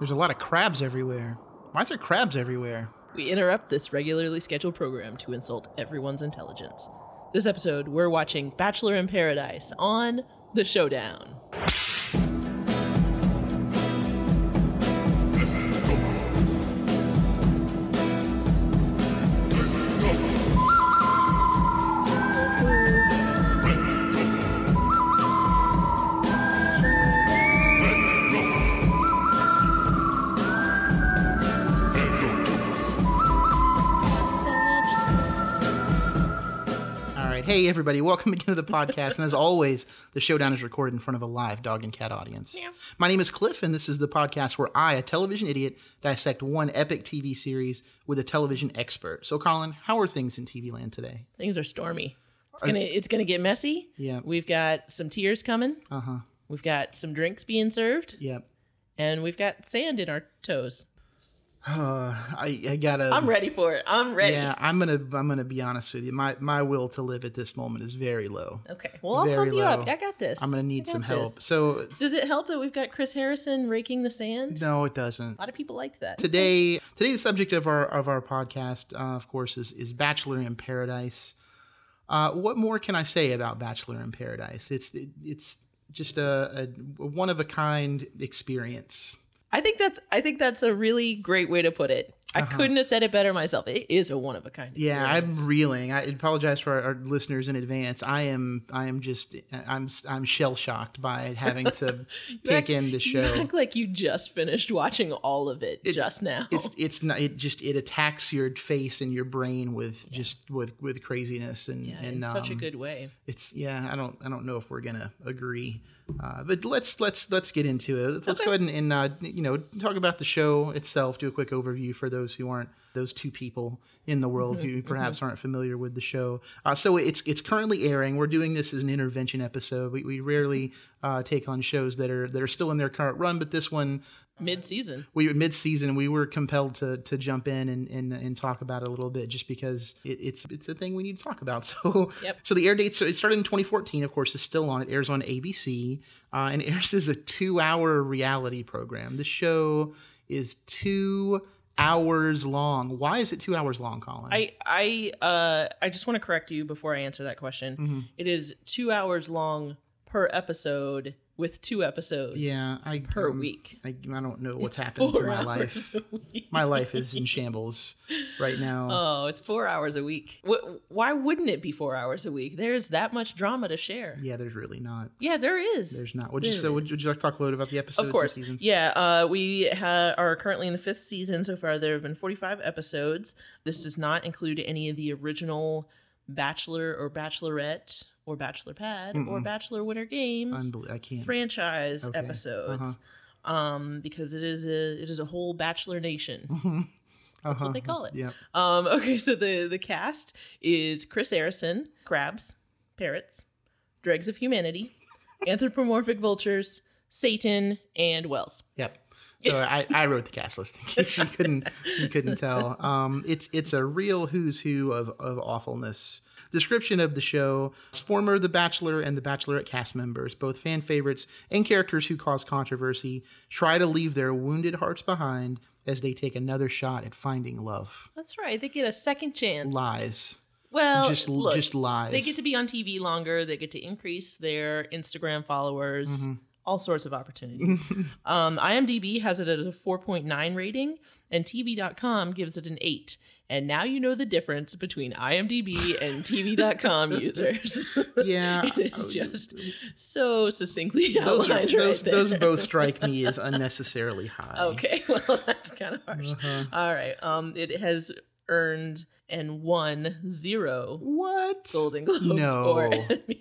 There's a lot of crabs everywhere. Why is there crabs everywhere? We interrupt this regularly scheduled program to insult everyone's intelligence. This episode, we're watching Bachelor in Paradise on The Showdown. Hey, everybody. Welcome again to the podcast. And as always, the showdown is recorded in front of a live dog and cat audience. Yeah. My name is Cliff, and this is the podcast where I, a television idiot, dissect one epic TV series with a television expert. So, Colin, how are things in TV land today? Things are stormy. It's gonna it's gonna get messy. Yeah. We've got some tears coming. Uh huh. We've got some drinks being served, Yep. and we've got sand in our toes. Uh, I, I gotta. I'm ready for it. I'm ready. Yeah, I'm gonna I'm gonna be honest with you. My my will to live at this moment is very low. Okay. Well, I'll pump you up. I got this. I'm gonna need some help. So Does it help that we've got Chris Harrison raking the sand? no, it doesn't. A lot of people like that. Today, today's subject of our of our podcast, uh, of course, is is Bachelor in Paradise. Uh, what more can I say about Bachelor in Paradise? It's it, it's just a, a one of a kind experience. I think that's I think that's a really great way to put it. I Uh-huh. couldn't have said it better myself. It is a one of a kind. Yeah. I'm reeling. I apologize for our, our listeners in advance. I am I am just I'm I'm shell shocked by having to take act- in the You show. act like you just finished watching all of it, It- just now. it's it's not it just it attacks your face and your brain with just with with craziness and yeah, and in such a um, good way. it's yeah i don't i don't know if we're gonna agree uh, but let's let's let's get into it. Let's, let's go ahead and, and uh, you know talk about the show itself do a quick overview for those who aren't those two people in the world Mm-hmm, who perhaps aren't familiar with the show. Uh, so it's it's currently airing. We're doing this as an intervention episode. We, we rarely uh, take on shows that are that are still in their current run but this one Mid season. we mid-season we were compelled to to jump in and and, and talk about it a little bit just because it, it's it's a thing we need to talk about so Yep. so the air dates it started in 2014 of course is still on it airs on abc uh, and airs as a two-hour reality program the show is two hours long why is it two hours long colin I I uh I just want to correct you before I answer that question. Mhm. It is two hours long per episode with two episodes. yeah i per um, week. I, I don't know what's It's happened to my life my life is in shambles right now Oh, it's four hours a week. Wh- why wouldn't it be four hours a week? There's that much drama to share. yeah there's really not Yeah, there is. There's not. Would you so? Would, would you like to talk a little bit about the episodes? of course. Yeah, uh, we ha- are currently in the fifth season so far. There have been 45 episodes. This does not include any of the original Bachelor or Bachelorette or Bachelor Pad or Mm-mm. Bachelor Winter Games Unbel- I can't. franchise Okay. episodes. Um, because it is a it is a whole Bachelor Nation. Mhm. That's what they Uh-huh. call it. Yeah. Um, okay, so the the cast is Chris Harrison, crabs, parrots, dregs of humanity, anthropomorphic vultures, Satan, and Wells. Yep. So I, I wrote the cast list in case you couldn't you couldn't tell. Um, it's it's a real who's who of of awfulness. Description of the show: former The Bachelor and The Bachelorette cast members, both fan favorites and characters who cause controversy, try to leave their wounded hearts behind as they take another shot at finding love. That's right. They get a second chance. Lies, Well, just look, just lies. they get to be on TV longer. They get to increase their Instagram followers. Mm-hmm. All sorts of opportunities. um, IMDb has it at a 4.9 rating, and TV.com gives it an 8. And now you know the difference between IMDb and TV.com users. Yeah. it's just so succinctly those, are, outlined those, right those both strike me as unnecessarily high. Okay, well that's kind of harsh. Uh-huh. All right. Um, it has earned and won zero What? Golden Globes No,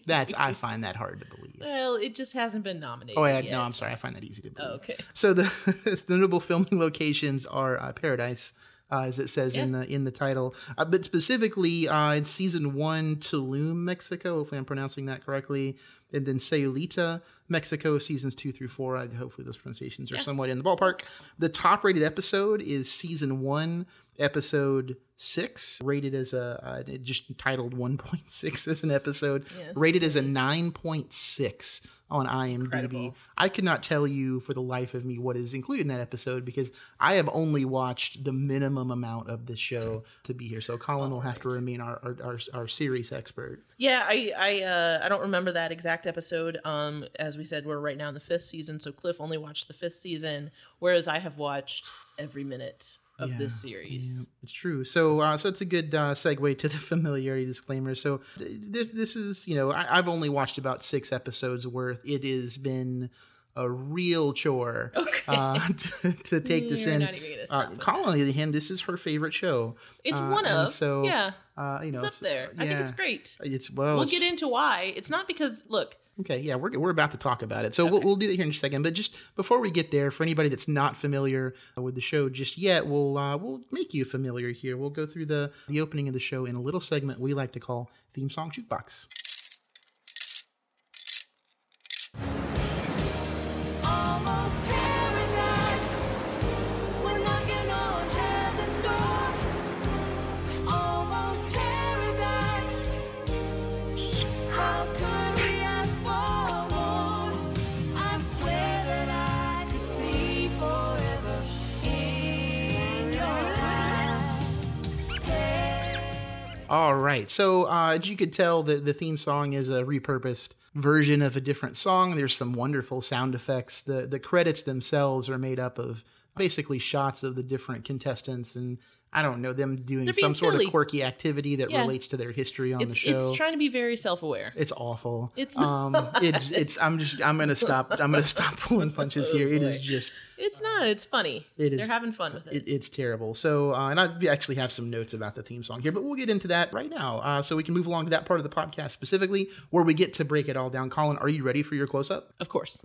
That's I find that hard to believe. well, it just hasn't been nominated. Oh, I, yet. no, I'm sorry. I find that easy to believe. Oh, okay. So the, the notable filming locations are uh, Paradise, uh, as it says in the in the title, uh, but specifically uh, in season one, Tulum, Mexico. Hopefully, I'm pronouncing that correctly. And then Sayulita, Mexico, seasons two through four. I, hopefully, those pronunciations are Yeah. somewhat in the ballpark. The top rated episode is season one, episode six, rated as a uh, just titled 1.6 as an episode, it's rated as a 9.6 on IMDb. Incredible. I could not tell you for the life of me what is included in that episode because I have only watched the minimum amount of the show to be here. So Colin will have to remain our, our, our, our series expert. Yeah, I I uh, I don't remember that exact episode. Um, as we said, we're right now in the fifth season, so Cliff only watched the fifth season, whereas I have watched every minute of Yeah, this series. Yeah, it's true. So, uh, so it's a good uh, segue to the familiarity disclaimer. So, this this is you know I, I've only watched about six episodes worth. It has been a real chore Okay. uh, to, to take this You're in. not even Uh, Colin, on the other hand, this is her favorite show. It's uh, one of. so, yeah, Uh, you know, it's up so- there. I think it's great. It's well, we'll it's- get into why. It's not because look, Okay, yeah, we're, we're about to talk about it. So we'll, we'll do that here in just a second. But just before we get there, for anybody that's not familiar with the show just yet, we'll uh, we'll make you familiar here. We'll go through the the opening of the show in a little segment we like to call theme song jukebox. All right. So uh, as you could tell, the the theme song is a repurposed version of a different song. There's some wonderful sound effects. The the credits themselves are made up of basically shots of the different contestants and. I don't know them doing some sort silly. of quirky activity that Yeah. relates to their history on it's the show. it's trying to be very self-aware. It's awful. It's um, it's it's. I'm just. I'm gonna stop. I'm gonna stop pulling punches here. It is just. It's not. It's funny. It is- They're having fun with it. It, it's terrible. So, uh, and I actually have some notes about the theme song here, but we'll get into that right now. Uh, so we can move along to that part of the podcast specifically, where we get to break it all down. Colin, are you ready for your close up? of course.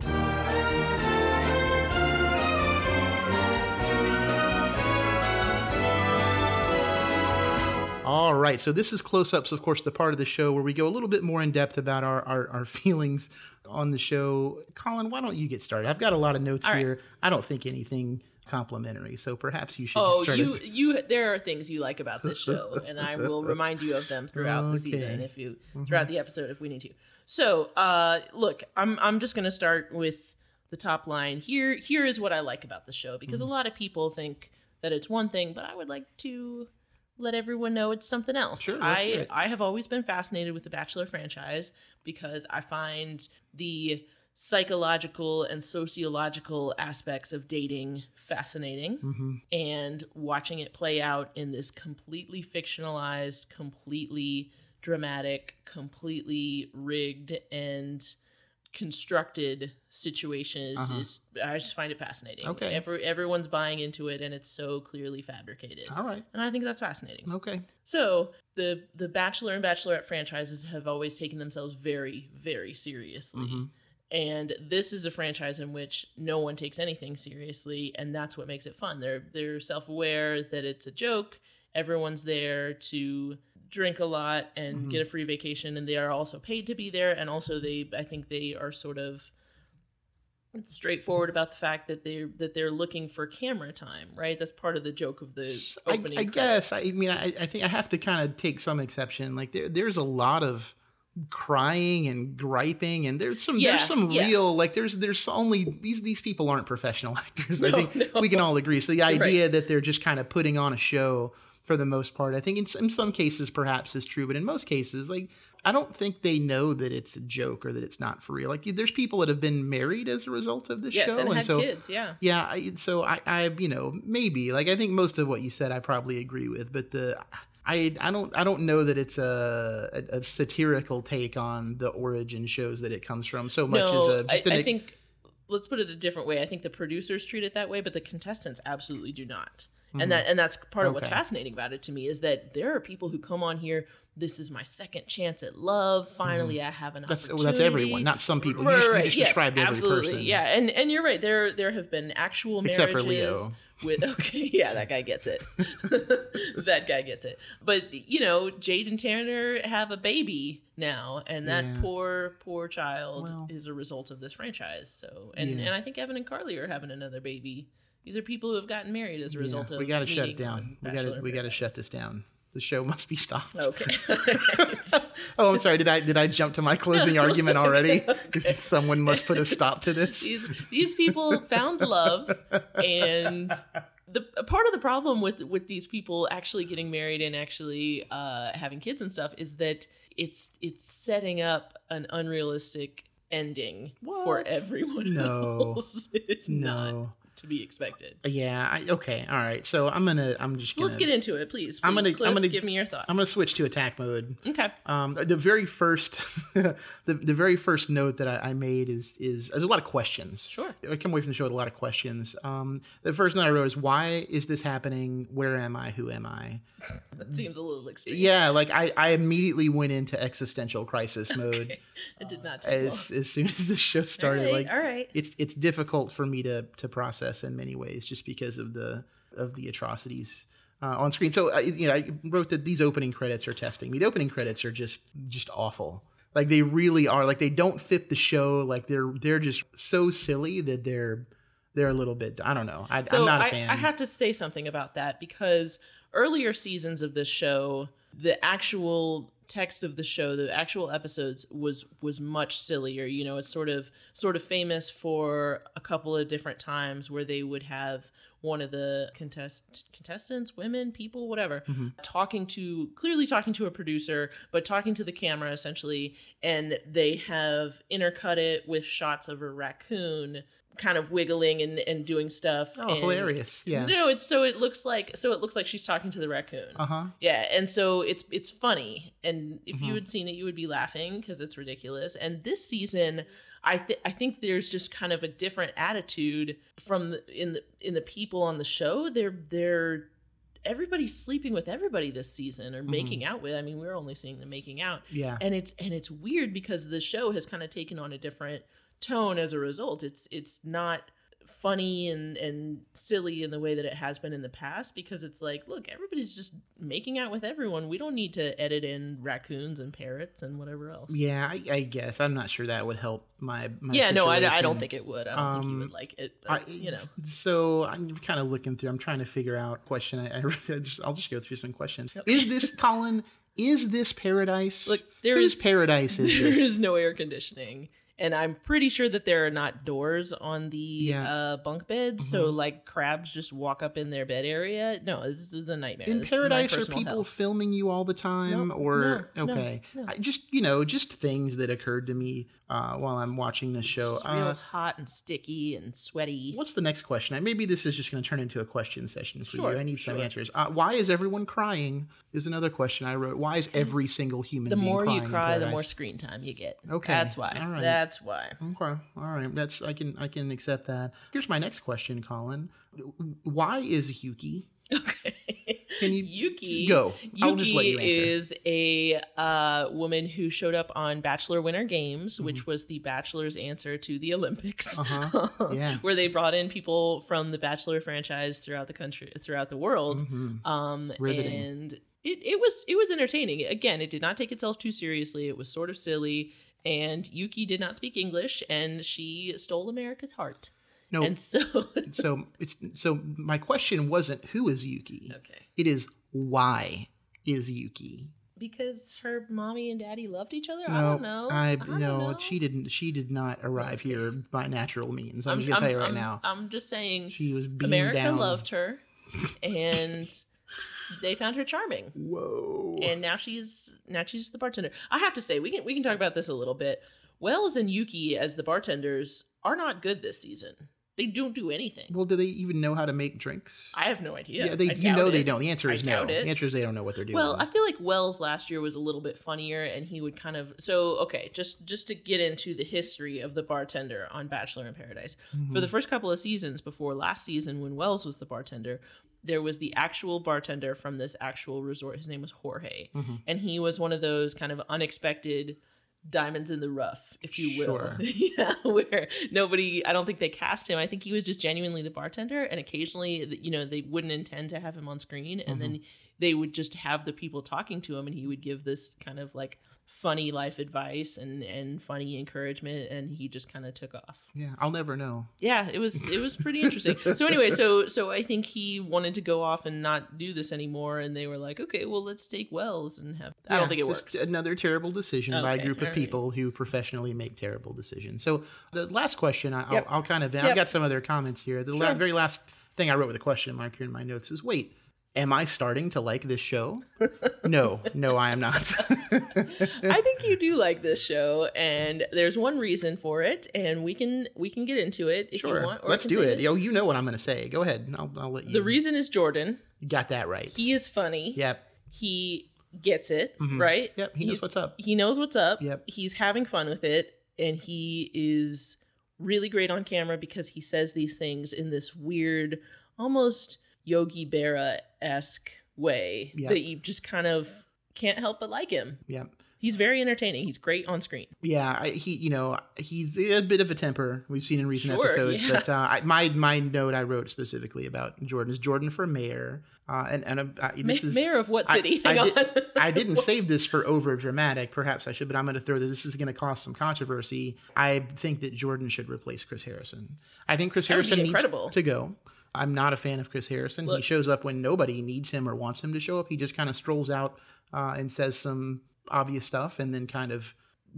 All right. So this is close ups, of course, the part of the show where we go a little bit more in depth about our our, our feelings on the show. Colin, why don't you get started? I've got a lot of notes right. here. I don't think anything complimentary, so perhaps you should Oh, you you there are things you like about this show, and I will remind you of them throughout the season Mm-hmm. if you throughout the episode if we need to. So, uh, look, I'm I'm just gonna start with the top line. Here here is what I like about the show because Mm-hmm. a lot of people think that it's one thing, but I would like to let everyone know it's something else. Sure, I it. I have always been fascinated with the Bachelor franchise because I find the psychological and sociological aspects of dating fascinating hmm and watching it play out in this completely fictionalized, completely dramatic, completely rigged and constructed situation is, Uh-huh. is I just find it fascinating. Okay. Every, everyone's buying into it and it's so clearly fabricated. All right. And I think that's fascinating. Okay. So the the Bachelor and Bachelorette franchises have always taken themselves very, very seriously. Mhm. And this is a franchise in which no one takes anything seriously, and that's what makes it fun. They're they're self aware that it's a joke. Everyone's there to drink a lot and Mhm. get a free vacation, and they are also paid to be there. And also, they I think they are sort of straightforward about the fact that they're that they're looking for camera time. Right, that's part of the joke of the I, opening. I guess. I mean, I, I think I have to kind of take some exception. Like there, there's a lot of crying and griping, and there's some Yeah, there's some yeah. real like there's there's only these these people aren't professional actors. I think no. we can all agree. So the You're right. idea that they're just kind of putting on a show for the most part, I think in, s- in some cases perhaps is true, but in most cases, like I don't think they know that it's a joke or that it's not for real. Like there's people that have been married as a result of this yes, show, and had so kids. Yeah. yeah, I, so I, I, you know, maybe like I think most of what you said I probably agree with, but the I, I don't, I don't know that it's a, a, a satirical take on the origin shows that it comes from so much as a just I, an I think let's put it a different way. I think the producers treat it that way, but the contestants absolutely do not. And that and that's part of what's Mm-hmm. Fascinating about it to me is that there are people who come on here. This is my second chance at love. Finally, I have an Mm-hmm. that's well, opportunity. that's everyone, not some people. You Right, just, you just yes, described every absolutely. person. Yeah, and and you're right. There there have been actual Except for marriages Leo. with okay, yeah, that guy gets it. that guy gets it. But you know, Jade and Tanner have a baby now, and that Yeah. poor poor child Well. is a result of this franchise. So, and Yeah. and I think Evan and Carly are having another baby. These are people who have gotten married as a Yeah, result of we got to shut it down. We got to we got to shut this down. the show must be stopped. Okay. oh, I'm sorry. Did I did I jump to my closing argument already? Because someone must put a stop to this. these these people found love and the part of the problem with with these people actually getting married and actually uh, having kids and stuff is that it's it's setting up an unrealistic ending for everyone No. else. It's not No. To be expected. Yeah. I, okay. All right. So I'm gonna. I'm just. So Gonna, let's get into it, please. I'm gonna- I'm gonna- give me your thoughts. I'm gonna switch to attack mode. okay. Um, the very first, the, the very first note that I, I made is is there's a lot of questions. Sure. I come away from the show with a lot of questions. Um, the first note I wrote is why is this happening? Where am I? Who am I? That seems a little extreme. Yeah, like I, I immediately went into existential crisis mode Okay. It did not take as as soon as the show started. All right, Like all right. it's it's difficult for me to to process in many ways just because of the of the atrocities uh, on screen. So I, you know, I wrote that these opening credits are testing me. The opening credits are just just awful. Like they really are. Like they don't fit the show. Like they're they're just so silly that they're they're a little bit. I don't know. I, So I'm not a I, fan. I have to say something about that because earlier seasons of this show, the actual text of the show, the actual episodes was was much sillier. You know, it's sort of sort of famous for a couple of different times where they would have one of the contest contestants, women, people, whatever, Mhm. talking to clearly talking to a producer, but talking to the camera essentially, and they have intercut it with shots of a raccoon kind of wiggling and, and doing stuff. oh, and- hilarious. Yeah. No, it's so it looks like so it looks like she's talking to the raccoon. Uh huh. Yeah, and so it's it's funny, and if you Mhm. had seen it, you would be laughing because it's ridiculous. And this season, I th- I think there's just kind of a different attitude from the, in the in the people on the show. They're they're everybody's sleeping with everybody this season or Mhm. making out with. I mean, we're only seeing them making out, Yeah. and it's and it's weird because the show has kind of taken on a different tone as a result. It's it's not funny and and silly in the way that it has been in the past because it's like look everybody's just making out with everyone we don't need to edit in raccoons and parrots and whatever else Yeah, I, I guess I'm not sure that would help my. my yeah no I, I don't think it would i don't think you Um, would like it but I, you know So I'm kind of looking through. I'm trying to figure out question. I, I just I'll just go through some questions. Yep. Is this Colin? Is this paradise? Look, there Whose is- paradise is there this? is no air conditioning and i'm pretty sure that there are not doors on the Yeah. uh, bunk beds so like crabs just walk up in their bed area no this is a nightmare In This paradise, are people hell. filming you all the time, No, or no, okay? no. I just you know, just things that occurred to me uh, while I'm watching this It's show. real Uh, hot and sticky and sweaty what's the next question? I- Maybe this is just going to turn into a question session for Sure, you. I need some sure. answers. Uh, why is everyone crying? Is another question I wrote. Why is every single human crying? the more you cry the more screen time you get Okay, that's why all right. that's why Okay, all right. That's I can I can accept that. Here's my next question, Colin. Why is Yuki? okay Can you yuki go? I'll just Yuki let you answer. is a uh, woman who showed up on Bachelor Winter Games, which was the Bachelor's answer to the Olympics, Mm-hmm. Uh-huh. Yeah. where they brought in people from the Bachelor franchise throughout the country, throughout the world. Mhm. Um, and it, it was it was entertaining. Again, it did not take itself too seriously. It was sort of silly. And Yuki did not speak English, and she stole America's heart. No. And so, so it's so my question wasn't who is Yuki. okay, It is why is Yuki. because her mommy and daddy loved each other. No, I don't know. I, don't no, know. she didn't. She did not arrive here by natural means. I'm, just gonna tell you right I'm- now. I'm just saying, she was America down. loved her, and they found her charming. Whoa. and now she's now she's the bartender. I have to say we can we can talk about this a little bit. Wells and Yuki as the bartenders are not good this season. They don't do anything. well, do they even know how to make drinks? I have no idea. yeah, they. You know they don't. The answer is no. it. The answer is they don't know what they're doing. Well, I feel like Wells last year was a little bit funnier, and he would kind of so okay. Just just to get into the history of the bartender on Bachelor in Paradise, Mm-hmm. for the first couple of seasons before last season, when Wells was the bartender, there was the actual bartender from this actual resort. His name was Jorge, Mhm. and he was one of those kind of unexpected diamonds in the rough, if you will. Sure. yeah, where nobody, I don't think they cast him. I think he was just genuinely the bartender, and occasionally, you know, they wouldn't intend to have him on screen, and then they would just have the people talking to him, and he would give this kind of like funny life advice and and funny encouragement and he just kind of took off Yeah, I'll never know. yeah it was it was pretty interesting so anyway so so i think he wanted to go off and not do this anymore and they were like okay well let's take wells and have i Yeah, don't think it just works Another terrible decision by a group of right. people who professionally make terrible decisions. So the last question, I- I'll, Yep. I'll kind of, I've Yep. got some other comments here. The la- very last thing I wrote with a question mark here in my notes is, wait, am I starting to like this show? no, no, I am not. I think you do like this show, and there's one reason for it, and we can we can get into it if sure, you want. Or let's do say it. Yo, you know what I'm going to say. Go ahead. I'll, I'll let you. The reason is Jordan. you got that right. He is funny. yep. He gets it Mhm. right. Yep. He knows what's up. He knows what's up. Yep. He's having fun with it, and he is really great on camera because he says these things in this weird, almost Yogi Berra esque way Yeah. that you just kind of can't help but like him. Yeah. He's very entertaining. He's great on screen. Yeah, I, he, you know, he's a bit of a temper. We've seen in recent Sure, episodes, yeah. but uh, I, my my note I wrote specifically about Jordan is Jordan for mayor, uh, and and uh, this Ma- is Mayor of what city? I Hang did- on. I didn't save this for over dramatic. Perhaps I should, but I'm going to throw this. This is going to cause some controversy. I think that Jordan should replace Chris Harrison. I think Chris That would be Harrison needs to go. I'm not a fan of Chris Harrison. he shows up when nobody needs him or wants him to show up. He just kind of strolls out uh, and says some obvious stuff, and then kind of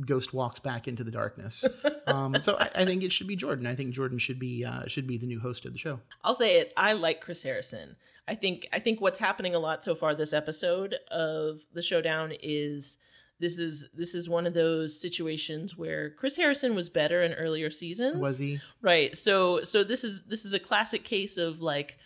ghost walks back into the darkness. um, so I, I think it should be Jordan. I think Jordan should be uh, should be the new host of the show. I'll say it. I like Chris Harrison. I think I think what's happening a lot so far this episode of the showdown is this is this is one of those situations where Chris Harrison was better in earlier seasons. Was he? Right. So so this is this is a classic case of like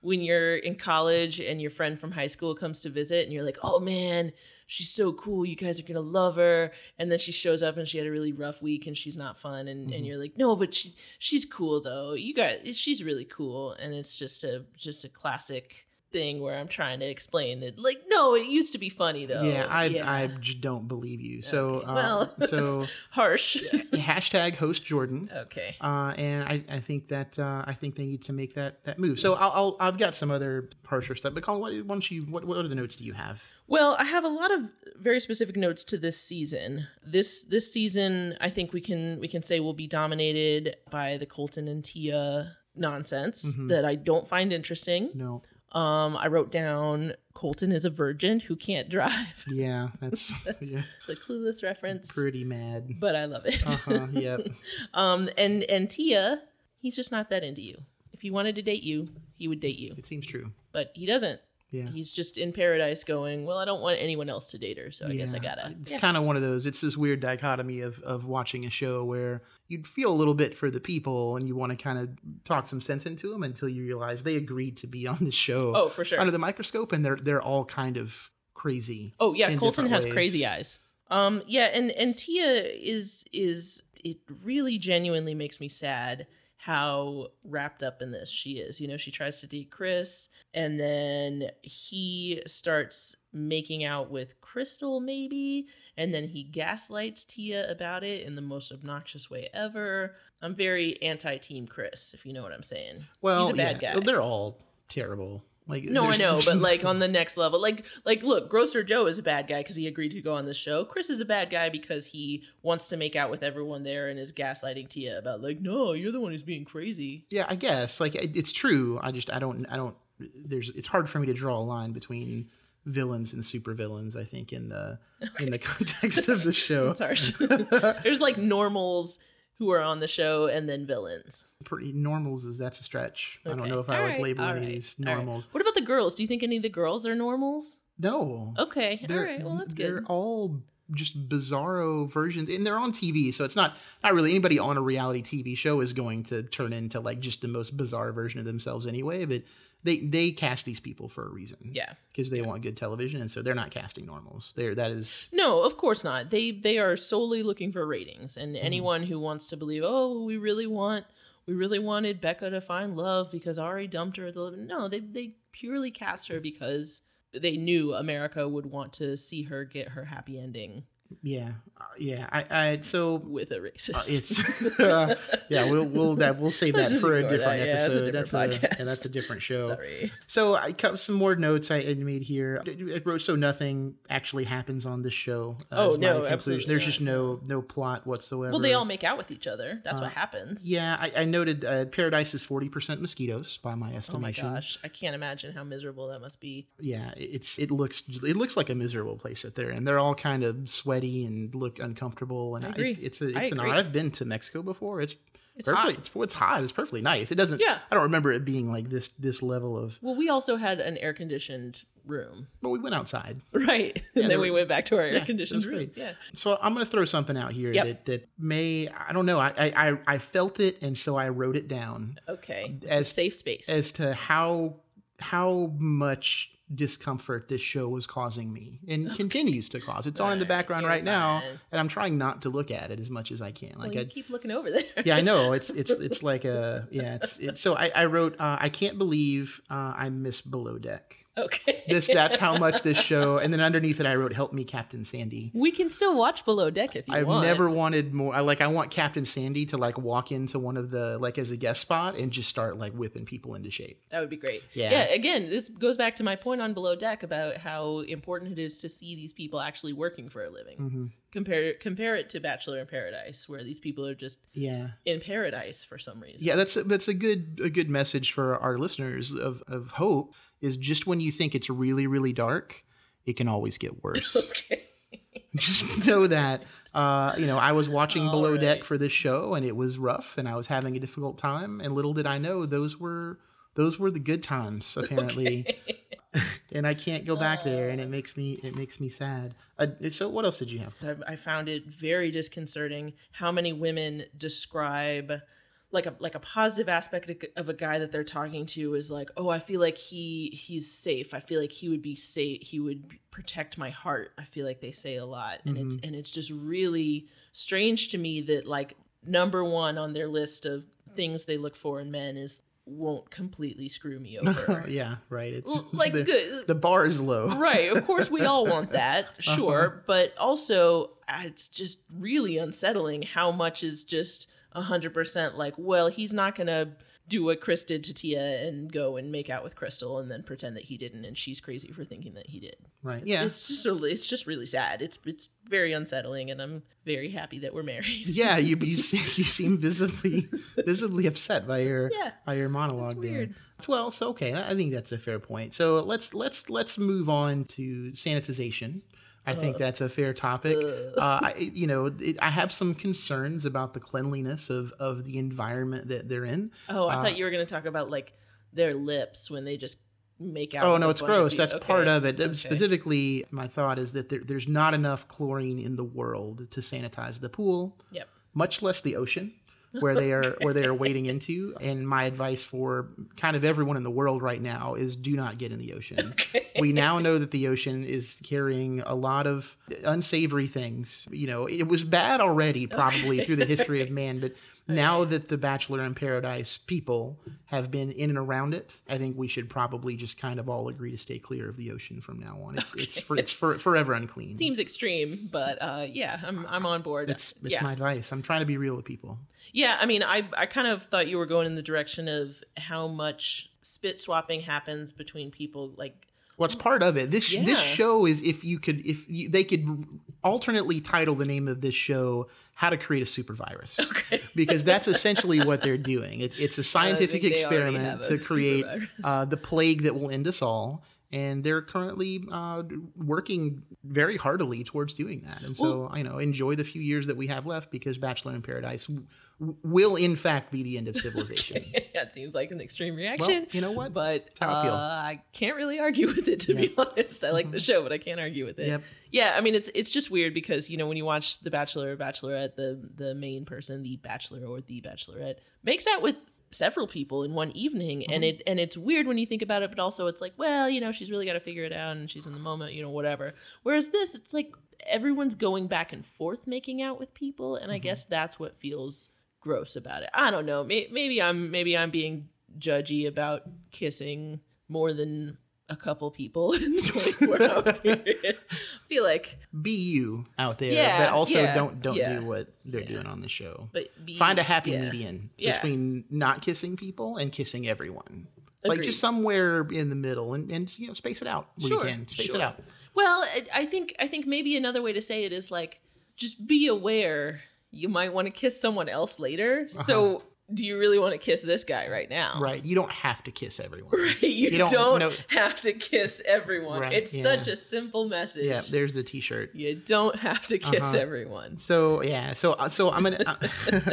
when you're in college and your friend from high school comes to visit and you're like, "Oh man, she's so cool. You guys are going to love her." And then she shows up and she had a really rough week and she's not fun and, Mhm. and you're like, "No, but she's she's cool though. You got she's really cool." And it's just a just a classic thing where I'm trying to explain it. Like, "No, it used to be funny though." yeah, I I just don't believe you. So Okay. uh, well, so. that's harsh. hashtag host Jordan. okay. Uh, and I, I think that uh, I think they need to make that that move. So I'll, I'll I've got some other harsher stuff. But Colin, what, why don't you what, what are the notes do you have? Well, I have a lot of very specific notes to this season. This this season, I think we can we can say will be dominated by the Colton and Tia nonsense Mhm. that I don't find interesting. No, Um, I wrote down Colton is a virgin who can't drive. yeah, that's, yeah, It's a clueless reference, pretty mad. but I love it. Uh huh. Yep. um, and and Tia, he's just not that into you. If he wanted to date you, he would date you, It seems true. but he doesn't. Yeah. He's just in paradise going, well, I don't want anyone else to date her, so I guess I gotta. It's Yeah. kind of one of those. It's this weird dichotomy of of watching a show where you'd feel a little bit for the people and you want to kind of talk some sense into them until you realize they agreed to be on the show Oh, for sure. under the microscope and they're they're all kind of crazy. Oh yeah, Colton has crazy eyes. Um yeah, and and Tia is is it really genuinely makes me sad how wrapped up in this she is. You know, she tries to date Chris and then he starts making out with Krystal maybe and then he gaslights Tia about it in the most obnoxious way ever. I'm very anti-team Chris, if you know what I'm saying. Well, He's a bad yeah, guy. They're all terrible. Like No, I know, but like on the next level, like like look, Grocer Joe is a bad guy because he agreed to go on the show. Chris is a bad guy because he wants to make out with everyone there and is gaslighting Tia about like, no, you're the one who's being crazy. yeah, I guess like it's true. I just I don't I don't. There's it's hard for me to draw a line between villains and supervillains. I think in the in the context of the show. It's harsh. There's like normals who are on the show and then villains. Pretty normals is that's a stretch. I don't know if I All like right, labeling all any of right, these all right. normals. What about the girls? Do you think any of the girls are normals? No. Okay, all They're, right, well that's they're good. all just bizarro versions and they're on TV so it's not not really anybody on a reality TV show is going to turn into like just the most bizarre version of themselves anyway but they they cast these people for a reason Yeah. because they want good television and so they're not casting normals they're that is No, of course not. They they are solely looking for ratings, and Mm-hmm. anyone who wants to believe, oh, we really want, we really wanted Becca to find love because Ari dumped her. at the No, they they purely cast her because they knew America would want to see her get her happy ending Yeah, uh, yeah. I, I so with a racist. uh, it's uh, yeah. We'll we'll that we'll save that for a different that. Yeah, it's a episode. different that's a yeah, that's a different show. Sorry. So I cut some more notes I made here. I wrote so nothing actually happens on this show. uh, Oh, no, absolutely There's not. just no no plot whatsoever. Well, they all make out with each other. That's Uh, what happens. Yeah, I, I noted uh, Paradise is forty percent mosquitoes by my estimation. Oh my gosh, I can't imagine how miserable that must be. Yeah, it's it looks it looks like a miserable place out there, and they're all kind of sweaty and look uncomfortable. And I agree. it's it's a, it's an agree. I've been to Mexico before. It's It's perfectly hot. it's it's hot. It's perfectly nice. It doesn't. Yeah. I don't remember it being like this this level of. Well, we also had an air conditioned room, But we went outside. right? And then we went back to our yeah, air conditioned room. Yeah. So I'm going to throw something out here Yep. that that may I don't know. I, I I felt it, and so I wrote it down Okay. It's As- a safe space. as to how how much discomfort this show was causing me and continues to cause. It's on in the background you're right now, and I'm trying not to look at it as much as I can. well, Like you I, keep looking over there. yeah, I know it's it's it's like a yeah. It's it's so I I wrote uh, I can't believe uh, I miss Below Deck. Okay. This that's how much this show, and then underneath it I wrote Help Me Captain Sandy. we can still watch Below Deck if you I've want. never wanted more. I like. I want Captain Sandy to like walk into one of the like as a guest spot and just start like whipping people into shape. That would be great. Yeah. Yeah. Again, this goes back to my point on Below Deck about how important it is to see these people actually working for a living. hmm Compare compare it to Bachelor in Paradise, where these people are just Yeah, in paradise for some reason. yeah. That's that's a good a good message for our listeners of of hope. Is just when you think it's really really dark, it can always get worse. Okay. just know that. Uh, you know, I was watching All Below Deck for this show, and it was rough, and I was having a difficult time. And little did I know those were those were the good times apparently. and I can't go back there, and it makes me it makes me sad. Uh, so, what else did you have? I I found it very disconcerting how many women describe like a like a positive aspect of- a guy that they're talking to is like, "Oh, I feel like he he's safe. I feel like he would be safe. He would protect my heart." I feel like they say a lot, and it's and it's just really strange to me that like number 1 on their list of things they look for in men is won't completely screw me over. yeah, right. It's, L- like the, good the bar is low. right of course we all want that Uh-huh. sure but also uh, it's just really unsettling how much is just 100% like well he's not gonna do what chris did to tia and go and make out with krystal and then pretend that he didn't and she's crazy for thinking that he did Right. it's, yeah. it's just a, it's just really sad it's it's very unsettling and i'm very happy that we're married yeah. You you seem, you seem visibly visibly upset by your Yeah. by your monologue there. weird. Well, so okay. I think that's a fair point. So let's let's let's move on to sanitization. I think that's a fair topic. Uh, I, you know, it, I have some concerns about the cleanliness of of the environment that they're in. oh i Uh, thought you were gonna talk about like their lips when they just make out Oh no, it's gross. That's Okay, part of it. Uh, okay. Specifically, my thought is that there, there's not enough chlorine in the world to sanitize the pool, yep much less the ocean, where they are where they are wading into. And my advice for kind of everyone in the world right now is do not get in the ocean. we now know that the ocean is carrying a lot of unsavory things. You know, it was bad already, probably through the history of man, but now that the Bachelor in Paradise people have been in and around it, I think we should probably just kind of all agree to stay clear of the ocean from now on. It's it's for, it's for, forever unclean. seems extreme, but uh, yeah, I'm I'm on board. it's it's yeah. my advice. I'm trying to be real with people. yeah, I mean, I I kind of thought you were going in the direction of how much spit swapping happens between people. Like, Well, it's part of it. This this show is if you could if you, they could alternately title the name of this show "How to Create a Super Virus," okay, because that's essentially what they're doing. It, it's a scientific think they already experiment a to create uh, the plague that will end us all. And they're currently uh, working very heartily towards doing that. And so, I know, enjoy the few years that we have left because Bachelor in Paradise w- will, in fact, be the end of civilization. that seems like an extreme well, reaction. you know what? but That's I feel. uh, I can't really argue with it to be honest. I like the show, but I can't argue with it. Yep. Yeah, I mean it's it's just weird because you know when you watch The Bachelor or Bachelorette, the the main person, the Bachelor or the Bachelorette, makes out with several people in one evening, and Mm-hmm. it and it's weird when you think about it, but also it's like, well, you know, she's really got to figure it out, and she's in the moment, you know, whatever. Whereas this, it's like everyone's going back and forth making out with people, and Mm-hmm. I guess that's what feels gross about it. I don't know. May- Maybe I'm maybe I'm being judgy about kissing more than a couple people in the 24 hour period. I feel like, Be you out there, Yeah, but also yeah, don't don't yeah. do what they're doing on the show. but be, Find a happy median between not kissing people and kissing everyone. Like just somewhere in the middle, and, and you know space it out Sure, you can. Space sure. it out. Well, I, I think I think maybe another way to say it is like just be aware you might want to kiss someone else later. So uh-huh. Do you really want to kiss this guy right now? Right. You don't have to kiss everyone. Right. You, You don't- don't, no. have to kiss everyone. Right, It's yeah. such a simple message. Yeah. There's the T-shirt. You don't have to kiss Uh-huh. everyone. So yeah. So uh, so I'm gonna. Uh,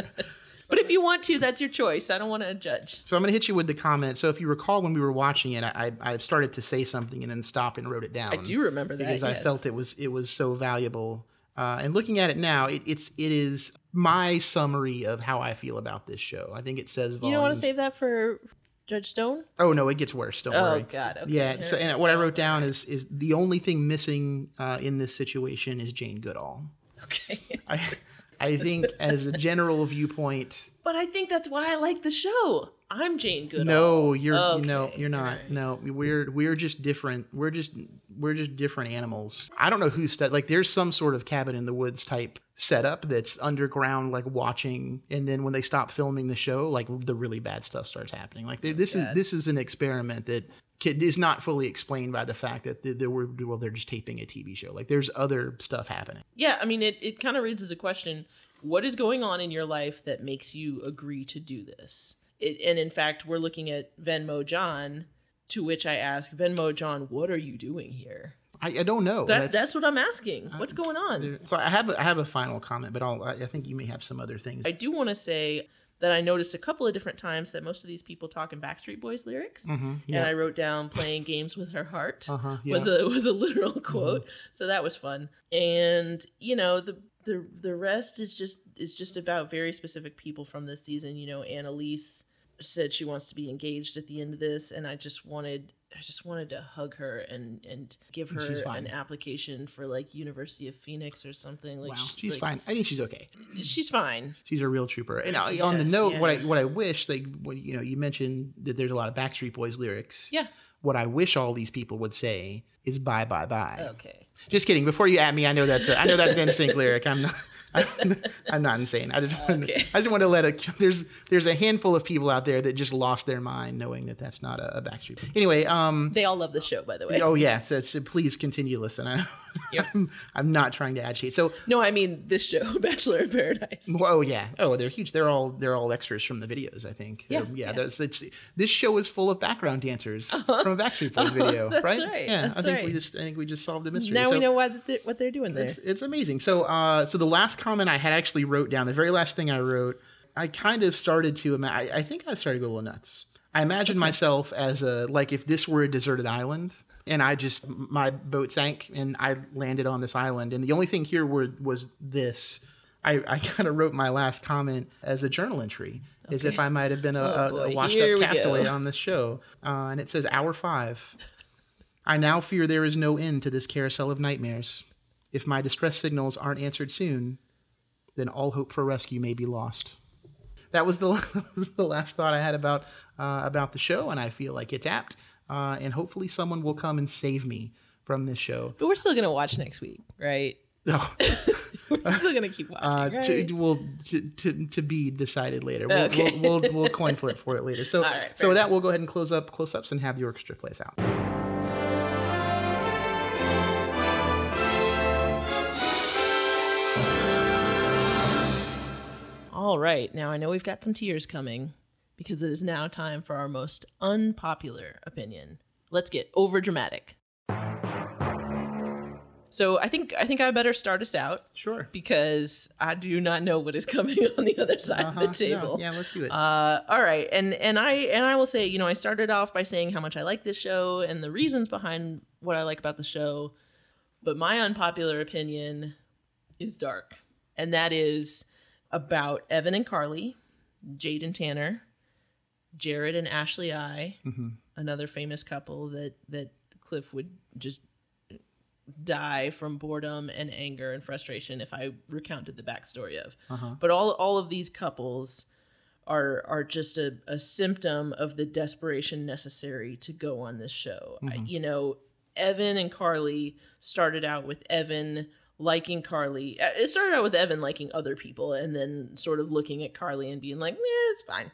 But if you want to, that's your choice. I don't want to judge. So I'm going to hit you with the comment. So if you recall when we were watching it, I, I started to say something and then stopped and wrote it down. I do remember that. because I felt it was it was so valuable. Uh, and looking at it now, it, it's it is my summary of how I feel about this show. I think it says You don't want to save that for Judge Stone? Oh no, it gets worse. Don't Oh worry. Oh God. Okay. Yeah. So and what I wrote down is is the only thing missing uh, in this situation is Jane Goodall. Okay. I I think as a general viewpoint, But I think that's why I like the show. I'm Jane Goodall. no, you're no, you're not. alright. No, we're we're just different. We're just we're just different animals. I don't know who stud like there's some sort of cabin in the woods type setup that's underground like watching and then when they stop filming the show like the really bad stuff starts happening. Like there- this is this is an experiment that is not fully explained by the fact that they were well they're just taping a TV show. Like there's other stuff happening. Yeah, I mean, it, it kind of raises a question. What is going on in your life that makes you agree to do this? It, and in fact, we're looking at Venmo John, to which I ask, Venmo John, what are you doing here? I, I don't know. That, that's, what I'm asking. What's going on? there- so I have a, I have a final comment, but I'll I I think you may have some other things. I do want to say that I noticed a couple of different times that most of these people talk in Backstreet Boys lyrics. Mhm, And I wrote down playing games with her heart. Uh-huh, yeah. was a was a literal quote. So that was fun. And you know, the the the rest is just is just about very specific people from this season. You know, Annaliese said she wants to be engaged at the end of this, and I just wanted I just wanted to hug her and and give her an application for like University of Phoenix or something. Like wow, sh- she's like, fine. I think she's okay. She's fine. She's a real trooper. And uh, on the Yes, note, what I what I wish, like, when, you know, you mentioned that there's a lot of Backstreet Boys lyrics. Yeah. What I wish all these people would say is "bye bye bye." Okay. Just kidding. Before you at me, I know that's a, I know that's an NSYNC lyric. I'm not. I'm, I'm not insane. I just wanted, Okay. I just want to let a there's there's a handful of people out there that just lost their mind knowing that that's not a, a Backstreet. Anyway, um, They all love the show, by the way. oh yeah, so, so please continue listen. I, Yep. I'm, I'm not trying to add agitate. So No, I mean this show, Bachelor in Paradise. Oh yeah. Oh, they're huge. They're all they're all extras from the videos. I think. Yeah, They're- yeah. yeah. There's, it's this show is full of background dancers from a Backstreet Boys video, That's right? right, Yeah. that's I think we just I think we just solved a mystery. Now So we know why they're, what they're doing there. It's it's amazing. So uh so the last comment I had actually wrote down. The very last thing I wrote, I kind of started to. ima- I, I think I started to go a little nuts. I imagined myself as a like if this were a deserted island and I just my boat sank and I landed on this island and the only thing here were was this. I, I kind of wrote my last comment as a journal entry, as if I might have been a, Oh, a- a washed Here up castaway go. on this show. Uh, and it says hour five. I now fear there is no end to this carousel of nightmares. If my distress signals aren't answered soon, then all hope for rescue may be lost. That was the, the last thought I had about uh, about the show, and I feel like it's apt. Uh, and hopefully, someone will come and save me from this show. but we're still gonna watch next week, right? No, We're still gonna keep watching, uh, right? to, well, to, to, to be decided later. We'll, Okay. we'll, we'll, we'll coin flip for it later. So, right, so with that, we'll go ahead and close up close ups and have the orchestra play us out. All right, now I know we've got some tears coming because it is now time for our most unpopular opinion. Let's get over dramatic. So I think I think I better start us out Sure. because I do not know what is coming on the other side Uh-huh. of the table. Yeah, yeah, let's do it. Uh, all right, and and I and I will say, you know, I started off by saying how much I like this show and the reasons behind what I like about the show, but my unpopular opinion is dark, and that is about Evan and Carly, Jade and Tanner, Jared and Ashley I, Mhm. another famous couple that that Cliff would just die from boredom and anger and frustration if I recounted the backstory of. Uh-huh. But all all of these couples are are just a, a symptom of the desperation necessary to go on this show. I- you know, Evan and Carly started out with Evan liking Carly. uh, It started out with Evan liking other people and then sort of looking at Carly and being like, "Eh, it's fine."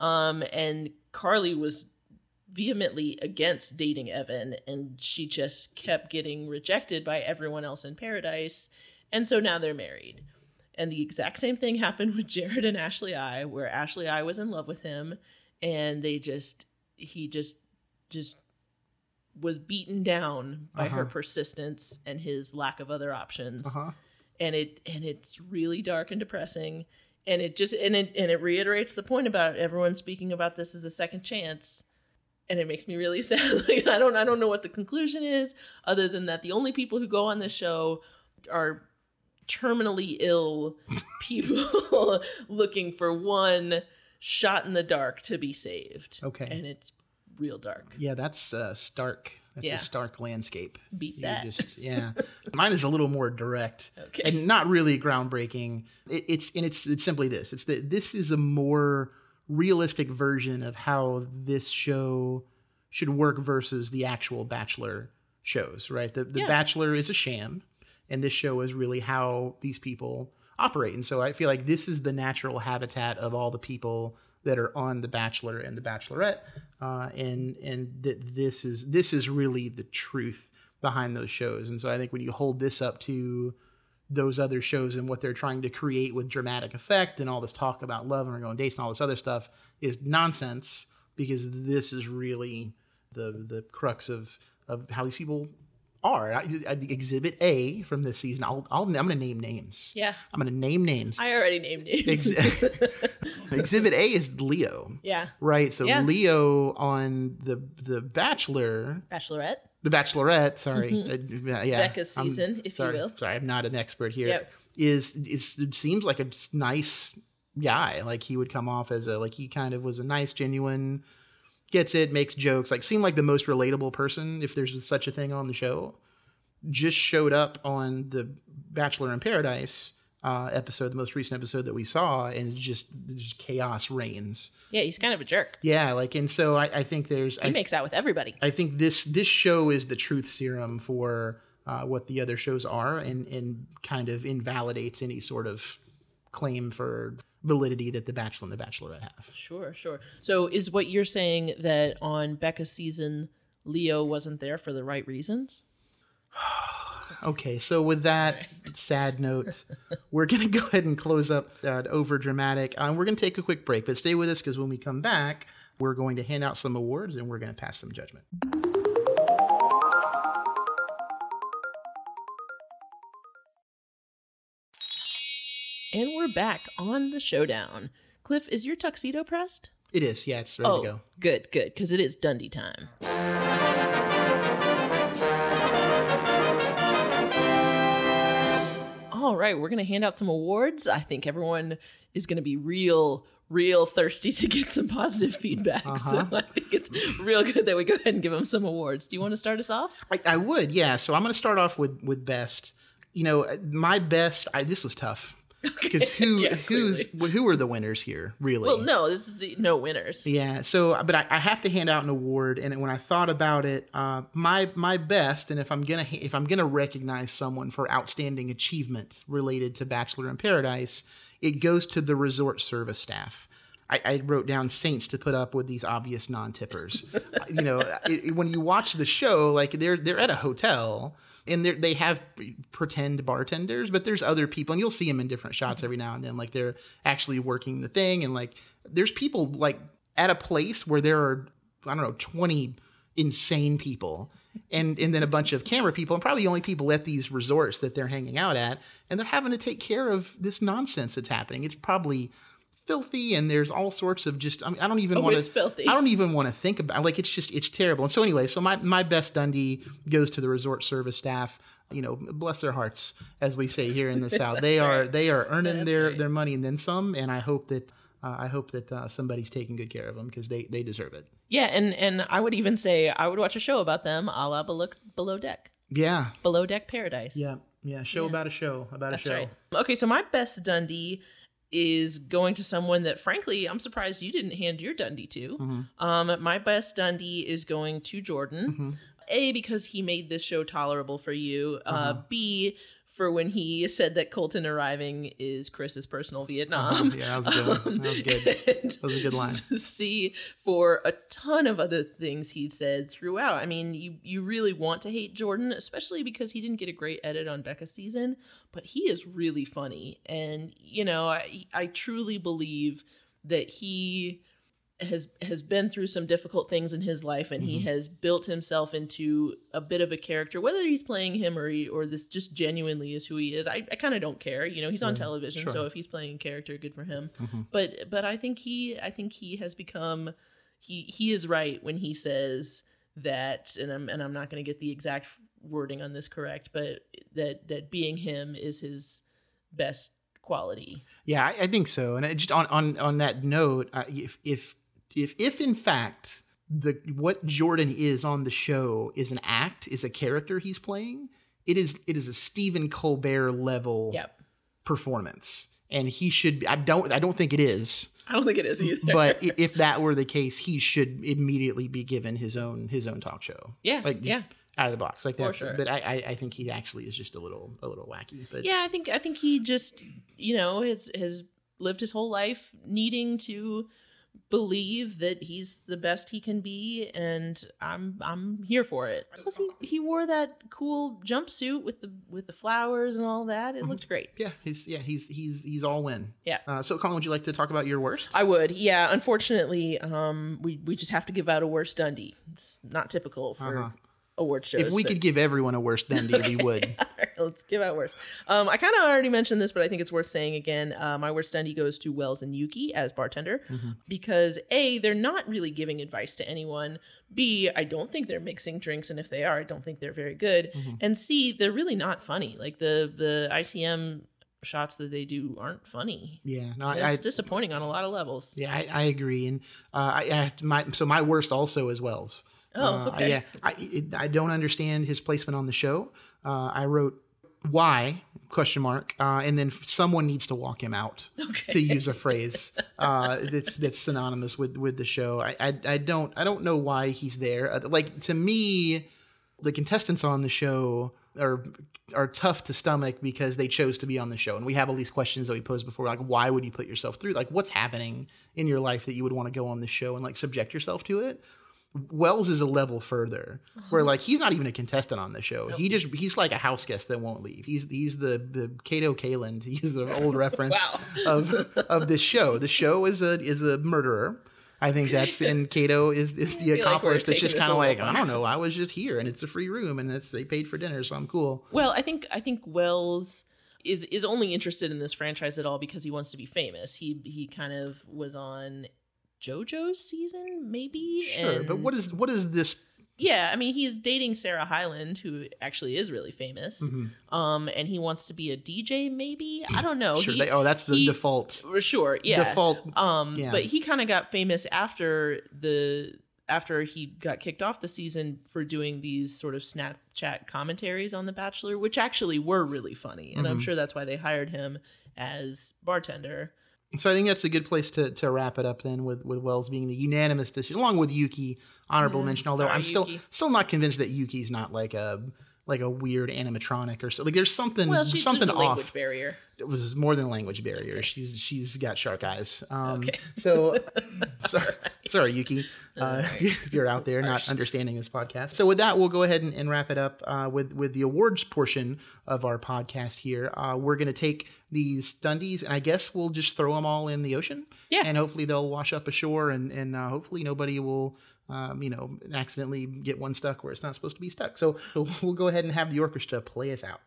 Um, and Carly was vehemently against dating Evan, and she just kept getting rejected by everyone else in Paradise. And so now they're married. And the exact same thing happened with Jared and Ashley I, where Ashley I was in love with him, and they just he just just was beaten down by her Uh-huh. persistence and his lack of other options Uh-huh. and it and it's really dark and depressing and it just and it and it reiterates the point about everyone speaking about this as a second chance. And it makes me really sad. Like i don't i don't know what the conclusion is other than that the only people who go on this show are terminally ill people looking for one shot in the dark to be saved. Okay. and it's real dark. Yeah, that's uh, stark. That's Yeah. a stark landscape. beat You that just yeah. Mine is a little more direct okay and not really groundbreaking. It, it's and it's it's simply this. It's that this is a more realistic version of how this show should work versus the actual Bachelor shows. Right. The the Yeah. Bachelor is a sham, and this show is really how these people operate. And so I feel like this is the natural habitat of all the people that are on the Bachelor and the Bachelorette, uh, and and that this is this is really the truth behind those shows. And so I think when you hold this up to those other shows and what they're trying to create with dramatic effect and all this talk about love and going dates and all this other stuff is nonsense because this is really the the crux of of how these people are. I, I, exhibit A from this season. I'll, I'll I'm going to name names. yeah I'm going to name names. i already named names Ex- exhibit A is Leo. yeah Right. So Yeah. Leo on the the Bachelor, bachelorette the Bachelorette. Sorry, Uh, yeah. Mm-hmm. Becca's I'm- season, if you sorry, will. Sorry, I'm not an expert here. Yep. Is is it seems like a nice guy. Like he would come off as a like he kind of was a nice, genuine, gets it, makes jokes. Like seemed like the most relatable person, if there's such a thing on the show. Just showed up on the Bachelor in Paradise uh, episode, the most recent episode that we saw, and just, just chaos reigns. Yeah, he's kind of a jerk. Yeah, like and so I, I think there's He I, makes out with everybody. I think this this show is the truth serum for uh, what the other shows are, and and kind of invalidates any sort of claim for validity that the Bachelor and the Bachelorette have. Sure, sure. So is what you're saying that on Becca's season, Leo wasn't there for the right reasons? Okay, so with that sad note, we're gonna go ahead and close up that over dramatic. Um, we're gonna take a quick break, but stay with us because when we come back, we're going to hand out some awards and we're gonna pass some judgment. And we're back on the showdown. Cliff, is your tuxedo pressed? It is, yeah, it's ready oh, to go. good, good, because it is Dundie time. All right, we're going to hand out some awards. I think everyone is going to be real, real thirsty to get some positive feedback. Uh-huh. So I think it's real good that we go ahead and give them some awards. Do you want to start us off? I, I would, yeah. So I'm going to start off with with best. You know, my best. I, this was tough because who Yeah, who's who are the winners here? Really? Well, no, this is the, no winners. Yeah. So, but I, I have to hand out an award, and when I thought about it, uh, my my best, and if I'm gonna if I'm gonna recognize someone for outstanding achievement related to Bachelor in Paradise, it goes to the resort service staff. I, I wrote down saints to put up with these obvious non-tippers. you know, it- when you watch the show, like they're they're at a hotel and they have pretend bartenders, but there's other people, and you'll see them in different shots every now and then. Like they're actually working the thing, and like there's people like at a place where there are I don't know 20 insane people, and and then a bunch of camera people, and probably the only people at these resorts that they're hanging out at, and they're having to take care of this nonsense that's happening. It's probably filthy and there's all sorts of just I, mean, I don't even Oh, want to. I don't even want to think about like it's just it's terrible. And so anyway, so my my best Dundie goes to the resort service staff. You know, bless their hearts, as we say here in the South. They are right. they are earning That's their right. their money and then some. And I hope that uh, I hope that uh, somebody's taking good care of them because they they deserve it. Yeah, and and I would even say I would watch a show about them, a la below, below deck, Yeah, below deck paradise. yeah, yeah. Show Yeah. about a show about that's a show. right. Okay, so my best Dundie is going to someone that, frankly, I'm surprised you didn't hand your Dundie to. Mhm. Um, my best Dundie is going to Jordan. Mhm. A, because he made this show tolerable for you. uh Uh-huh. B, for when he said that Colton arriving is Chris's personal Vietnam. Uh-huh. Yeah, that was good. Um, That was good. That was a good line. C, for a ton of other things he said throughout. I mean, you you really want to hate Jordan, especially because he didn't get a great edit on Becca's season, but he is really funny, and you know, I I truly believe that he has has been through some difficult things in his life and he Mhm. has built himself into a bit of a character whether he's playing him or he, or this just genuinely is who he is i, I kind of don't care you know he's on Yeah, television sure. so if he's playing a character good for him Mhm. but but i think he i think he has become he he is right when he says that and i'm and i'm not going to get the exact wording on this correct but that that being him is his best quality Yeah, I, I think so. And I just on on on that note, uh, if if if if in fact the what Jordan is on the show is an act, is a character he's playing, it is it is a Stephen Colbert level yep performance, and he should. Be, I don't I don't think it is, i don't think it is either but if that were the case, he should immediately be given his own his own talk show, yeah like yeah out of the box, like For that. sure. But I, I I think he actually is just a little a little wacky. But yeah i think i think he just you know has has lived his whole life needing to believe that he's the best he can be and i'm i'm here for it plus he he wore that cool jumpsuit with the with the flowers and all that it looked great yeah, he's yeah he's he's he's all win. Yeah. Uh, so Colin, would you like to talk about your worst? I would, yeah. Unfortunately, um, we we just have to give out a worst Dundie. It's not typical for Uh-huh. Award shows. if we could give everyone a worst Dundie, we would. Right, let's give out worst. Um, I kind of already mentioned this, but I think it's worth saying again. Uh, my worst Dundie goes to Wells and Yuki as bartender Mhm. because a they're not really giving advice to anyone. B I don't think they're mixing drinks, and if they are, I don't think they're very good. Mhm. And C they're really not funny. Like the the ITM shots that they do aren't funny. Yeah, no, I, It's I disappointing on a lot of levels. yeah, I, I agree, and uh, I, I my so my worst also is Wells. Oh, Uh, okay. yeah, I I don't understand his placement on the show. Uh, I wrote why question mark, uh, and then someone needs to walk him out. Okay. to use a phrase uh, that's that's synonymous with with the show. I, I I don't I don't know why he's there. Uh, Like to me, the contestants on the show are are tough to stomach because they chose to be on the show, and we have all these questions that we posed before, like why would you put yourself through? Like what's happening in your life that you would want to go on the show and like subject yourself to it? Wells is a level further, where uh-huh. like he's not even a contestant on the show. He just he's like a house guest that won't leave. He's he's the the Kato Kaelin to use the old reference Wow. of of this show. The show is a is a murderer. I think that's and Kato is is the feel like accomplice that's just kind of like I don't know. I was just here and it's a free room and it's they paid for dinner, so I'm cool. Well, I think I think Wells is is only interested in this franchise at all because he wants to be famous. He he kind of was on JoJo's season, maybe. Sure, but what and- is what is this? Yeah, I mean, he's dating Sarah Hyland, who actually is really famous. Mhm. Um, and he wants to be a DJ, maybe. I don't know. Sure, He- they, oh, that's the he- default sure, yeah. default. Um, Yeah. but he kind of got famous after the after he got kicked off the season for doing these sort of Snapchat commentaries on The Bachelor, which actually were really funny, and I'm Mhm. sure that's why they hired him as bartender. So I think that's a good place to, to wrap it up then with, with Wells being the unanimous decision, along with Yuki, honorable Mhm. mention. Although Sorry, I'm still Yuki. still not convinced that Yuki's not like a like a weird animatronic or so. Like there's something Well, she's something there's a language off. barrier. It was more than a language barrier. She's she's got shark eyes. Um, Okay. So sorry, sorry, Yuki, uh, Alright. if you're out there not understanding this podcast. So with that, we'll go ahead and, and wrap it up uh, with with the awards portion of our podcast here. Uh, we're gonna take these Dundies and I guess we'll just throw them all in the ocean. Yeah. And hopefully they'll wash up ashore and and uh, hopefully nobody will. Um, you know, accidentally get one stuck where it's not supposed to be stuck. So, so we'll go ahead and have the orchestra play us out.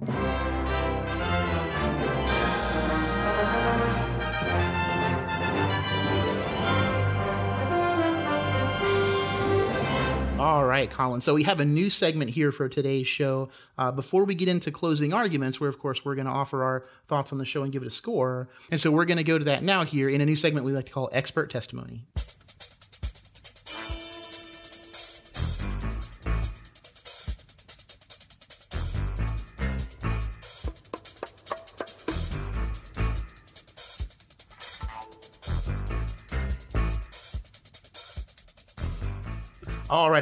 All right, Colin. So we have a new segment here for today's show. Uh, before we get into closing arguments, where of course we're going to offer our thoughts on the show and give it a score, and so we're going to go to that now here in a new segment we like to call expert testimony.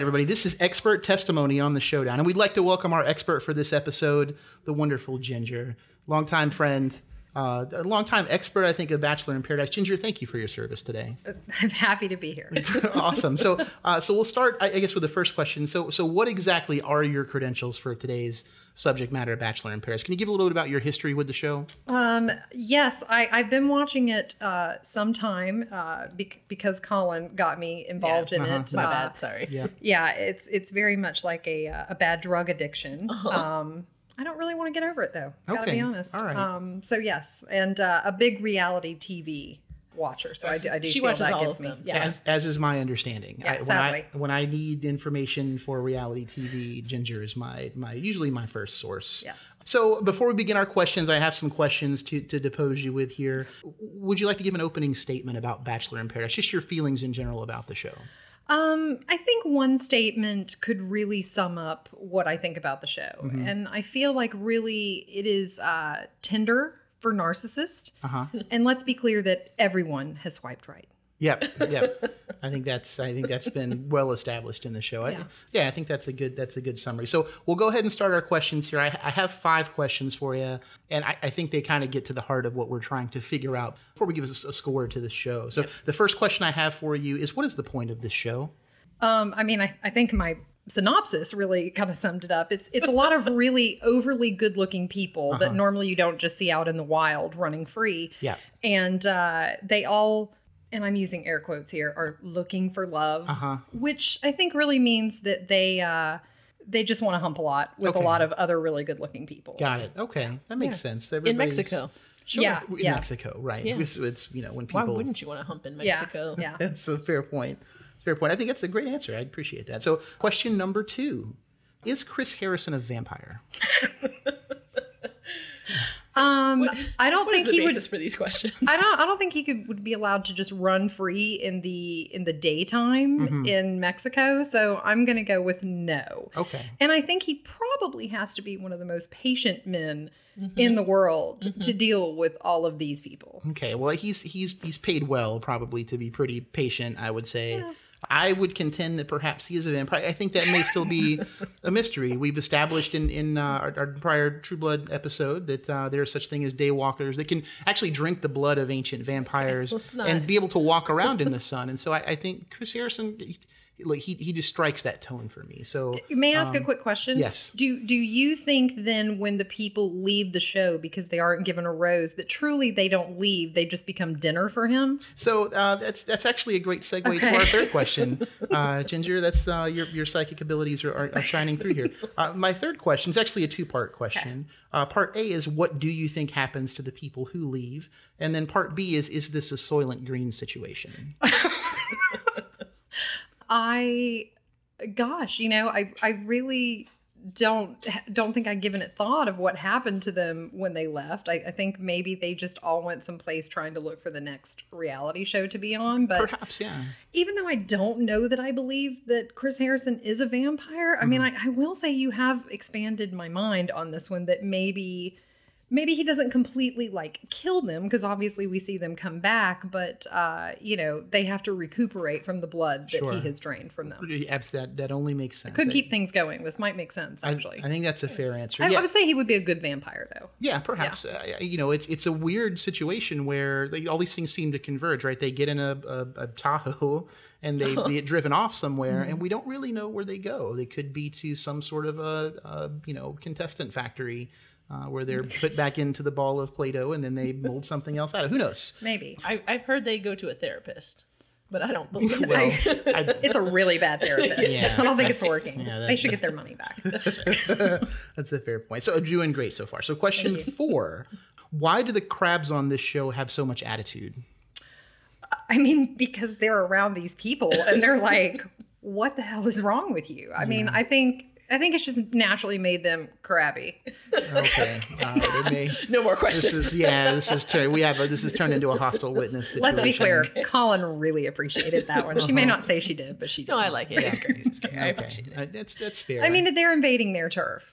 Everybody. This is expert testimony on the showdown, and we'd like to welcome our expert for this episode, the wonderful Ginger, longtime friend, uh, a longtime expert, I think, of Bachelor in Paradise. Ginger, thank you for your service today. I'm happy to be here. awesome. So, uh, so we'll start, I I guess, with the first question. So, so what exactly are your credentials for today's subject matter, of Bachelor in Paris. Can you give a little bit about your history with the show? Um, yes, I, I've been watching it uh, sometime uh, bec- because Colin got me involved in uh-huh. it. My Uh, bad. Sorry. Yeah. Yeah, it's it's very much like a uh, a bad drug addiction. Um, I don't really want to get over it though. Gotta Okay, be honest. all right. Um, so yes, and uh, a big reality TV watcher. So I do, I do She feel watches that all gives of me. them. Yeah. As, as is my understanding. Yeah, I, when I sadly. when I need information for reality TV, Ginger is my my usually my first source. Yes. So before we begin our questions, I have some questions to to depose you with here. Would you like to give an opening statement about Bachelor in Paradise? Just your feelings in general about the show. Um, I think one statement could really sum up what I think about the show. Mm-hmm. And I feel like really it is uh, Tinder for narcissist. Uh huh. And let's be clear that everyone has swiped right. Yep, yep. I think that's I think that's been well established in the show. I, Yeah. yeah, I think that's a good that's a good summary. So we'll go ahead and start our questions here. I, I have five questions for you, and I, I think they kind of get to the heart of what we're trying to figure out before we give us a score to the show. So the first question I have for you is, what is the point of this show? Um, I mean, I, I think my synopsis really kind of summed it up. It's it's a lot of really overly good looking people that normally you don't just see out in the wild running free. Yeah. And uh, they all, and I'm using air quotes here, are looking for love, Uh-huh. which I think really means that they uh, they just want to hump a lot with Okay. a lot of other really good looking people. Got it. Okay, that makes sense. In Mexico. Sure. Yeah, in yeah. Mexico, right? Yeah. It's, it's, you know when people. Why wouldn't you want to hump in Yeah. Mexico? Yeah. That's a fair point. Fair point. I think that's a great answer. I appreciate that. So, question number two: Is Chris Harrison a vampire? Um, I don't What is think the he would. basis for these questions? I don't. I don't think he could would be allowed to just run free in the in the daytime Mm-hmm. in Mexico. So I'm going to go with no. Okay. And I think he probably has to be one of the most patient men Mm-hmm. in the world to deal with all of these people. Okay. Well, he's he's he's paid well, probably to be pretty patient. I would say. I would contend that perhaps he is a vampire. I think that may still be a mystery. We've established in in uh, our, our prior True Blood episode that uh, there is such thing as daywalkers that can actually drink the blood of ancient vampires and be able to walk around in the sun. And so I, I think Chris Harrison, like he he just strikes that tone for me. So May I ask a quick question? Um, yes. Do do you think then when the people leave the show because they aren't given a rose that truly they don't leave, they just become dinner for him? So uh, that's that's actually a great segue to our third question, uh, Ginger. That's uh, your your psychic abilities are, are, are shining through here. Uh, my third question is actually a two part question. Uh, part A is what do you think happens to the people who leave, and then part B is is this a Soylent Green situation? I gosh, you know, I I really don't don't think I've given it thought of what happened to them when they left. I, I think maybe they just all went someplace trying to look for the next reality show to be on. But Perhaps, yeah. even though I don't know that I believe that Chris Harrison is a vampire, I mean, mm-hmm. I, I will say you have expanded my mind on this one that maybe maybe he doesn't completely like kill them because obviously we see them come back, but uh, you know, they have to recuperate from the blood that Sure. he has drained from them. That that only makes sense. Could I- keep things going. This might make sense I, actually. I think that's a fair answer. I, yeah. I would say he would be a good vampire though. Yeah, perhaps. Uh, you know, it's it's a weird situation where they, all these things seem to converge, right? They get in a, a, a Tahoe and they, they get driven off somewhere, and we don't really know where they go. They could be to some sort of a, a you know contestant factory uh, where they're put back into the ball of Play-Doh, and then they mold something else out of. Who knows? Maybe. I, I've heard they go to a therapist, but I don't believe it. Well, I, It's a really bad therapist. Yeah, I don't think it's working. yeah, that- they should get their money back. that's a fair point. So doing great so far. So question four: Why do the crabs on this show have so much attitude? I mean, because they're around these people and they're like, what the hell is wrong with you? I mean, I think I think it's just naturally made them crabby. Okay, all right, it may. no more questions. This questions. is yeah. This is tur- we have a, this is turned into a hostile witness. Situation. Let's be clear, Colin really appreciated that one. She may not say she did, but she did. no, I like it. It's great. It's great. I Okay, appreciate it. Uh, that's that's fair. I mean, they're invading their turf.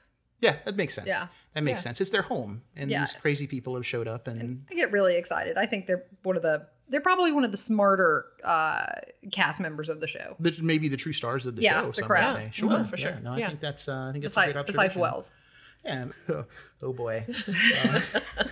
yeah, that makes sense. Yeah. that makes Yeah. sense. It's their home, and Yeah. these crazy people have showed up, and I get really excited. I think they're one of the they're probably one of the smarter uh, cast members of the show. The, maybe the true stars of the Yeah, show. the some crowd. might say. Yeah, Sure, mhm, for yeah, sure. No, I Yeah. think that's uh, I think that's a Besides, great besides observation. Wells. Yeah. Oh, oh boy, uh,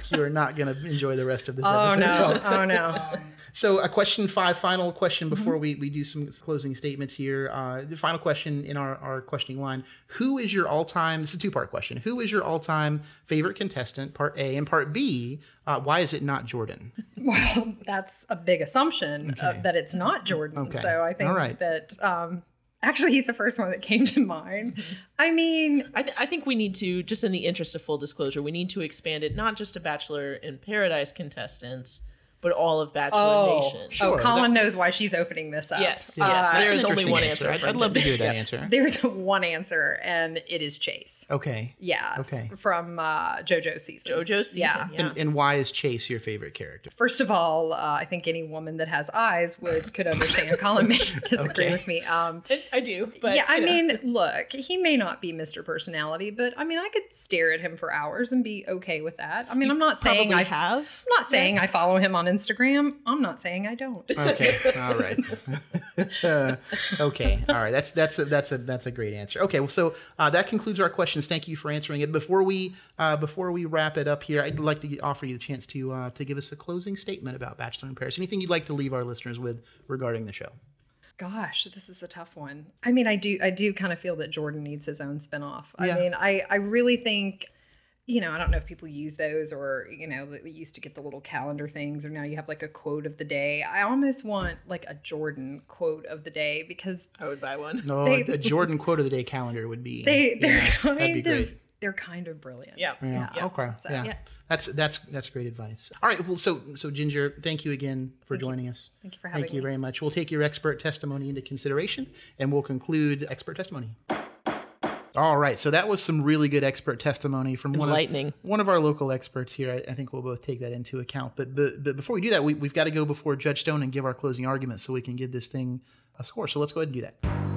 you are not going to enjoy the rest of this episode. Oh episode. no! Oh no! So, a question five, final question Mm-hmm. before we, we do some closing statements here. Uh, the final question in our, our questioning line Who is your all time, this is a two part question. Who is your all time favorite contestant, part A? And part B, uh, why is it not Jordan? Well, that's a big assumption uh, Okay. that it's not Jordan. Okay. So I think All right. that um, actually he's the first one that came to mind. Mm-hmm. I mean, I, th- I think we need to, just in the interest of full disclosure, we need to expand it not just to Bachelor in Paradise contestants, but all of Bachelor oh, Nation. Sure, oh, Colin that- knows why she's opening this up. Yes, Uh, yes. That's there only one answer. I'd, I'd love to today. hear that Yeah. answer. There's one answer, and it is Chase. Okay. Yeah. Okay. From uh, JoJo's season. JoJo's season. Yeah. Yeah. And, and why is Chase your favorite character? First of all, uh, I think any woman that has eyes would could understand. Colin may disagree Okay. with me. Um, I, I do, but yeah, I you know. mean, look, he may not be Mr. Personality, but I mean, I could stare at him for hours and be okay with that. I mean, I'm not saying I have. I'm not saying I follow him on Instagram. I'm not saying I don't. Okay. All right. okay. All right. That's that's a, that's a that's a great answer. Okay. Well, so uh, that concludes our questions. Thank you for answering it. Before we uh, before we wrap it up here, I'd like to offer you the chance to uh, to give us a closing statement about Bachelor in Paris. Anything you'd like to leave our listeners with regarding the show? Gosh, this is a tough one. I mean, I do I do kind of feel that Jordan needs his own spinoff. Yeah. I mean, I I really think you know, I don't know if people use those or, you know, they used to get the little calendar things or now you have like a quote of the day. I almost want like a Jordan quote of the day because I would buy one. No, They- a Jordan quote of the day calendar would be. they they're yeah, kind that'd be of great. they're kind of brilliant. Yeah. Yeah. Yeah. Okay. So, yeah. yeah. That's that's that's great advice. All right. Well, so so Ginger, thank you again for Thank you. joining us. Thank you for having me. Thank you me. very much. We'll take your expert testimony into consideration, and we'll conclude expert testimony. All right. So that was some really good expert testimony from one of one of our local experts here. I, I think we'll both take that into account. But but, but before we do that, we, we've got to go before Judge Stone and give our closing argument so we can give this thing a score. So let's go ahead and do that.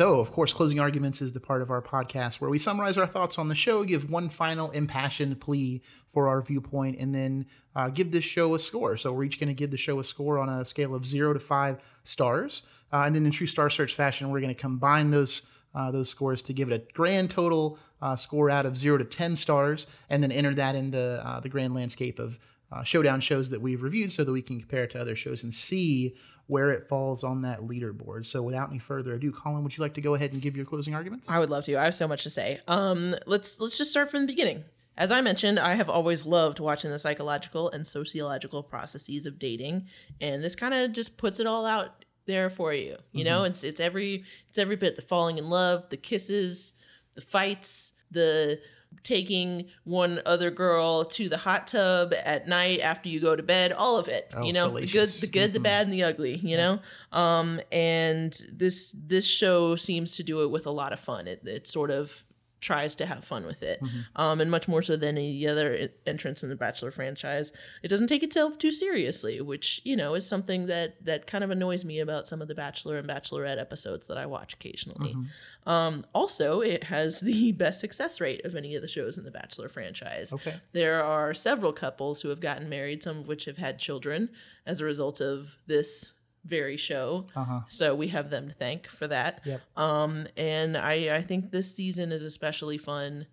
So, of course, closing arguments is the part of our podcast where we summarize our thoughts on the show, give one final impassioned plea for our viewpoint, and then uh, give this show a score. So, we're each going to give the show a score on a scale of zero to five stars. Uh, and then, in true Star Search fashion, we're going to combine those uh, those scores to give it a grand total uh, score out of zero to 10 stars, and then enter that in the, uh, the grand landscape of uh, showdown shows that we've reviewed so that we can compare it to other shows and see where it falls on that leaderboard. So without any further ado, Colin, would you like to go ahead and give your closing arguments? I would love to. I have so much to say. Um, let's let's just start from the beginning. As I mentioned, I have always loved watching the psychological and sociological processes of dating, and this kind of just puts it all out there for you. You know, it's it's every it's every bit the falling in love, the kisses, the fights, the taking one other girl to the hot tub at night after you go to bed all of it Oh, you know the good the good the Mhm. bad and the ugly you know? Um and this this show seems to do it with a lot of fun. It, it sort of tries to have fun with it um and much more so than any other entrance in the bachelor franchise. It doesn't take itself too seriously which you know is something that that kind of annoys me about some of the bachelor and bachelorette episodes that i watch occasionally. Um also it has the best success rate of any of the shows in the bachelor franchise. Okay. there are several couples who have gotten married, some of which have had children as a result of this very show. Uh-huh. So we have them to thank for that. Yep. Um, and I, I think this season is especially fun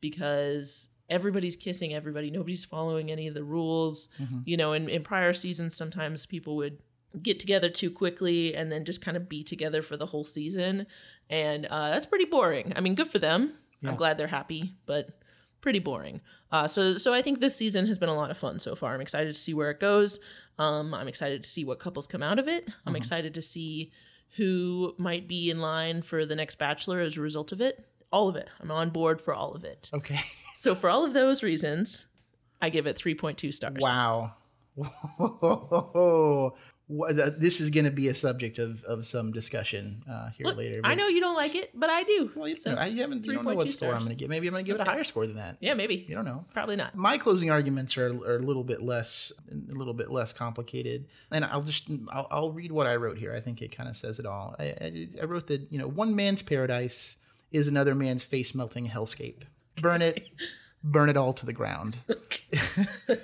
because everybody's kissing everybody. Nobody's following any of the rules. Mhm. You know, in, in prior seasons, sometimes people would get together too quickly and then just kind of be together for the whole season. And uh, that's pretty boring. I mean, good for them. Yeah. I'm glad they're happy, but pretty boring. Uh, so, so I think this season has been a lot of fun so far. I'm excited to see where it goes. Um, I'm excited to see what couples come out of it. I'm excited to see who might be in line for the next Bachelor as a result of it. All of it. I'm on board for all of it. Okay. So, for all of those reasons, I give it 3.2 stars. Wow. wh- th- this is going to be a subject of, of some discussion uh, here Look, later. I know you don't like it, but I do. Well, you, So, know, I haven't. You don't know what score I'm going to get. Maybe I'm going to give it a higher score than that. yeah, maybe. You don't know. Probably not. My closing arguments are, are a little bit less a little bit less complicated, and I'll just I'll, I'll read what I wrote here. I think it kind of says it all. I, I, I wrote that you know one man's paradise is another man's face melting hellscape. Burn it, burn it all to the ground.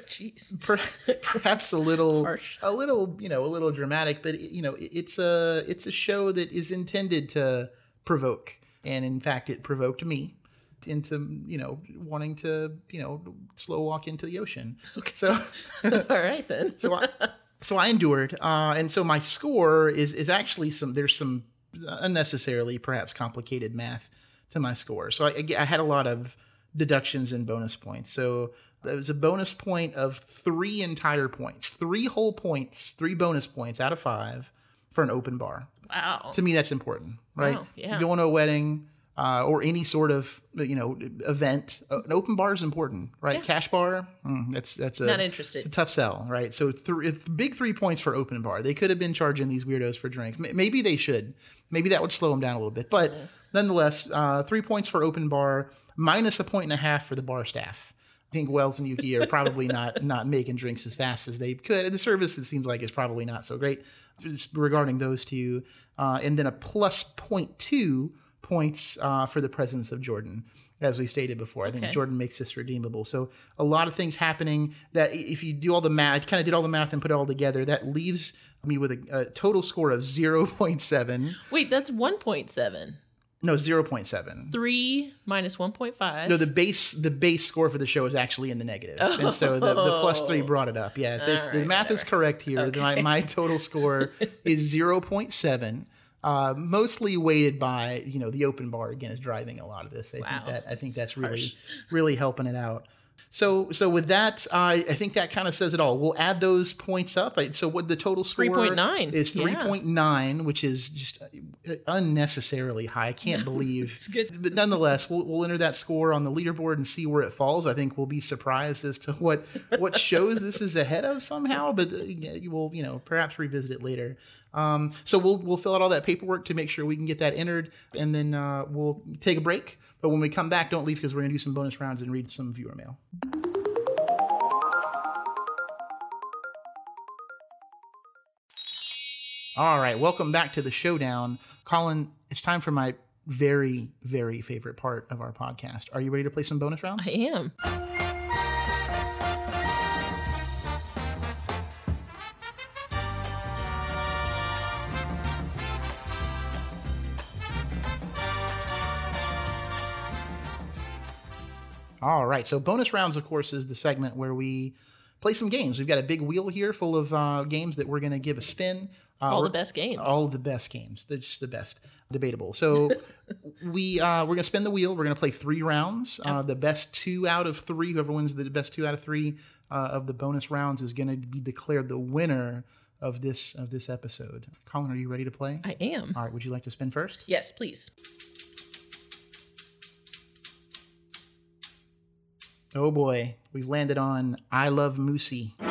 Jeez. Perhaps a little Harsh. a little you know a little dramatic but you know it's a it's a show that is intended to provoke and in fact it provoked me into you know wanting to you know slow walk into the ocean Okay. so All right then. so I, so I endured uh and so my score is is actually some there's some unnecessarily perhaps complicated math to my score so I, I had a lot of deductions and bonus points so there was a bonus point of three entire points three whole points three bonus points out of five for an open bar Wow. to me that's important right Wow, yeah. you go to a wedding uh, or any sort of you know event uh, an open bar is important right Yeah. cash bar mm, that's that's a Not interested. it's a tough sell, right? So three big three points for open bar. They could have been charging these weirdos for drinks. Maybe they should. Maybe that would slow them down a little bit. But nonetheless, uh, three points for open bar, minus a point and a half for the bar staff. I think Wells and Yuki are probably not not making drinks as fast as they could. And the service it seems like is probably not so great regarding those two, uh, and then a plus point two points uh, for the presence of Jordan. As we stated before, I think Okay. Jordan makes this redeemable. So a lot of things happening that if you do all the math, kind of did all the math and put it all together, that leaves me with a, a total score of 0.7. Wait, that's 1.7. No, 0.7. 3 minus 1.5. No, the base the base score for the show is actually in the negative, and so the, the plus three Oh. brought it up. Yes, it's the math is correct here. My, Okay. my total score is zero point seven, uh, mostly weighted by you know the open bar again is driving a lot of this. I Wow, think that I think that's that's really harsh. really helping it out. So so with that, I I think that kind of says it all. We'll add those points up. I- So what the total score 3.9, is yeah. three point nine, which is just uh, unnecessarily high. I can't believe It's good. but nonetheless, we'll, we'll enter that score on the leaderboard and see where it falls. I think we'll be surprised as to what what shows this is ahead of somehow, but uh, you will, you know perhaps revisit it later. Um, so we'll we'll fill out all that paperwork to make sure we can get that entered, and then uh, we'll take a break. But when we come back, don't leave because we're gonna do some bonus rounds and read some viewer mail. All right, welcome back to the showdown. Colin, it's time for my very, very favorite part of our podcast. Are you ready to play some bonus rounds? I am. Right, so bonus rounds, of course, is the segment where we play some games. We've got a big wheel here full of uh, games that we're going to give a spin. Uh, All the best games. All the best games. They're just the best. Debatable. So we uh, we're gonna spin the wheel. We're gonna play three rounds. Uh, the best two out of three, whoever wins the best two out of three uh, of the bonus rounds, is gonna be declared the winner of this of this episode. Colin, are you ready to play? I am. All right. Would you like to spin first? Yes, please. Oh boy, we've landed on I Love Moosey. Oh,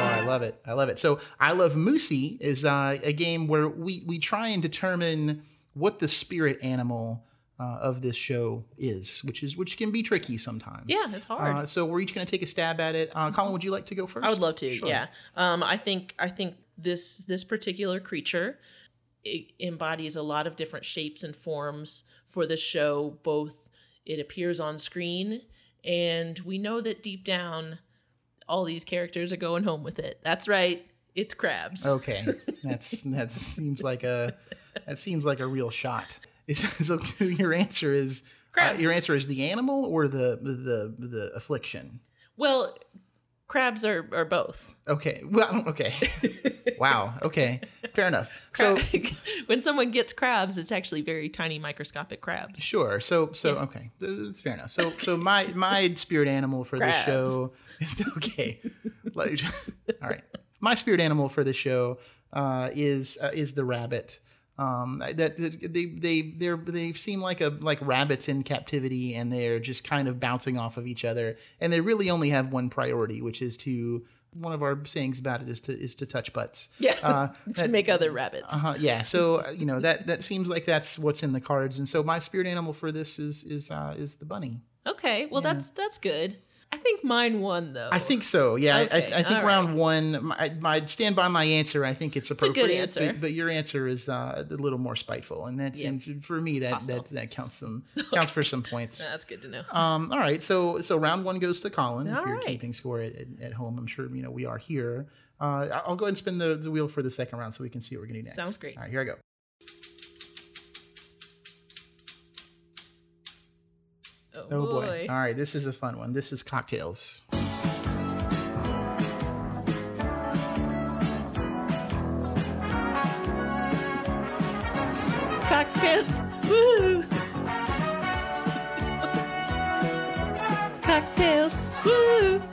I love it. I love it. So, I Love Moosey is uh, a game where we, we try and determine what the spirit animal uh, of this show is, which is which can be tricky sometimes. Yeah, it's hard. Uh, so we're each going to take a stab at it. Uh, Colin, would you like to go first? I would love to. Sure. Yeah. Um, I think I think this this particular creature embodies a lot of different shapes and forms for the show. Both it appears on screen, and we know that deep down, all these characters are going home with it. That's right. It's crabs. Okay, that's that seems like a that seems like a real shot. Is, so your answer is uh, your answer is the animal or the the the affliction. Well, crabs are are both. Okay. Well, okay. wow. Okay. Fair enough. So when someone gets crabs, it's actually very tiny microscopic crabs. sure. So so Yeah. okay. It's fair enough. So so my my spirit animal for this show is okay. Like, all right. My spirit animal for the show uh, is uh, is the rabbit. Um, that, that they they they they seem like a like rabbits in captivity, and they're just kind of bouncing off of each other, and they really only have one priority, which is to one of our sayings about it is to is to touch butts. Yeah. Uh, to that- make other rabbits. uh-huh, yeah. So uh, you know that that seems like that's what's in the cards, and so my spirit animal for this is is uh, is the bunny. Okay, well that's that's good. I think mine won though. I think so. Yeah, I- I, I, think all round one. My, my stand by my answer. I think it's a appropriate. good answer. But, but your answer is uh, a little more spiteful, and that's Yeah. and for me that Hostile. that that counts some counts for some points. That's good to know. Um, all right, so so round one goes to Colin. if you're right. keeping score at, at, home, I'm sure you know we are here. Uh, I'll go ahead and spin the, the wheel for the second round so we can see what we're gonna do next. Sounds great. All right, here I go. Oh, Oh boy. All right, this is a fun one. This is cocktails. Cocktails. Woo! Cocktails. Woo!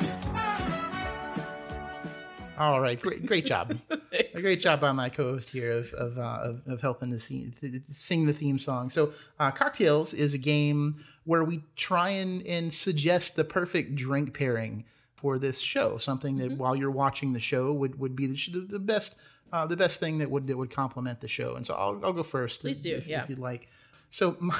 All right, great, great job. a great job by my co-host here of of, uh, of, of helping to sing, to sing the theme song. So, uh, cocktails is a game where we try and, and suggest the perfect drink pairing for this show. Something Mm-hmm. that while you're watching the show would, would be the, the best uh, the best thing that would that would complement the show. And so I'll, I'll go first. Please do, if, yeah. if you'd like. So my,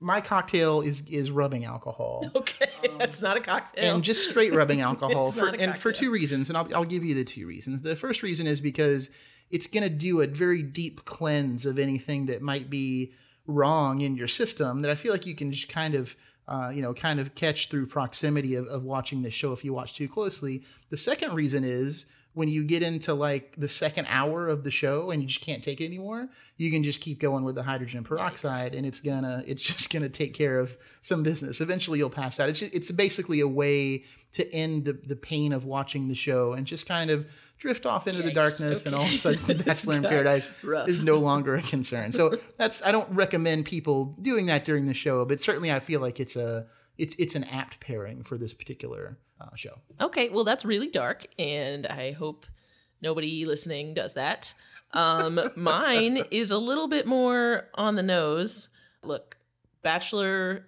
my cocktail is is rubbing alcohol. Okay, that's not a cocktail. and just straight rubbing alcohol for, and for two reasons and I'll, I'll give you the two reasons the first reason is because it's going to do a very deep cleanse of anything that might be wrong in your system that i feel like you can just kind of uh, you know kind of catch through proximity of, of watching the show if you watch too closely the second reason is when you get into like the second hour of the show and you just can't take it anymore you can just keep going with the hydrogen peroxide and it's gonna it's just gonna take care of some business. Eventually you'll pass out. It's just, it's basically a way to end the, the pain of watching the show and just kind of drift off into the Yikes, darkness and all of a sudden the bachelor in paradise rough. is no longer a concern. So that's i don't recommend people doing that during the show but certainly i feel like it's a it's it's an apt pairing for this particular uh, show Okay, well, that's really dark, and I hope nobody listening does that. Um, mine is a little bit more on the nose. Look, Bachelor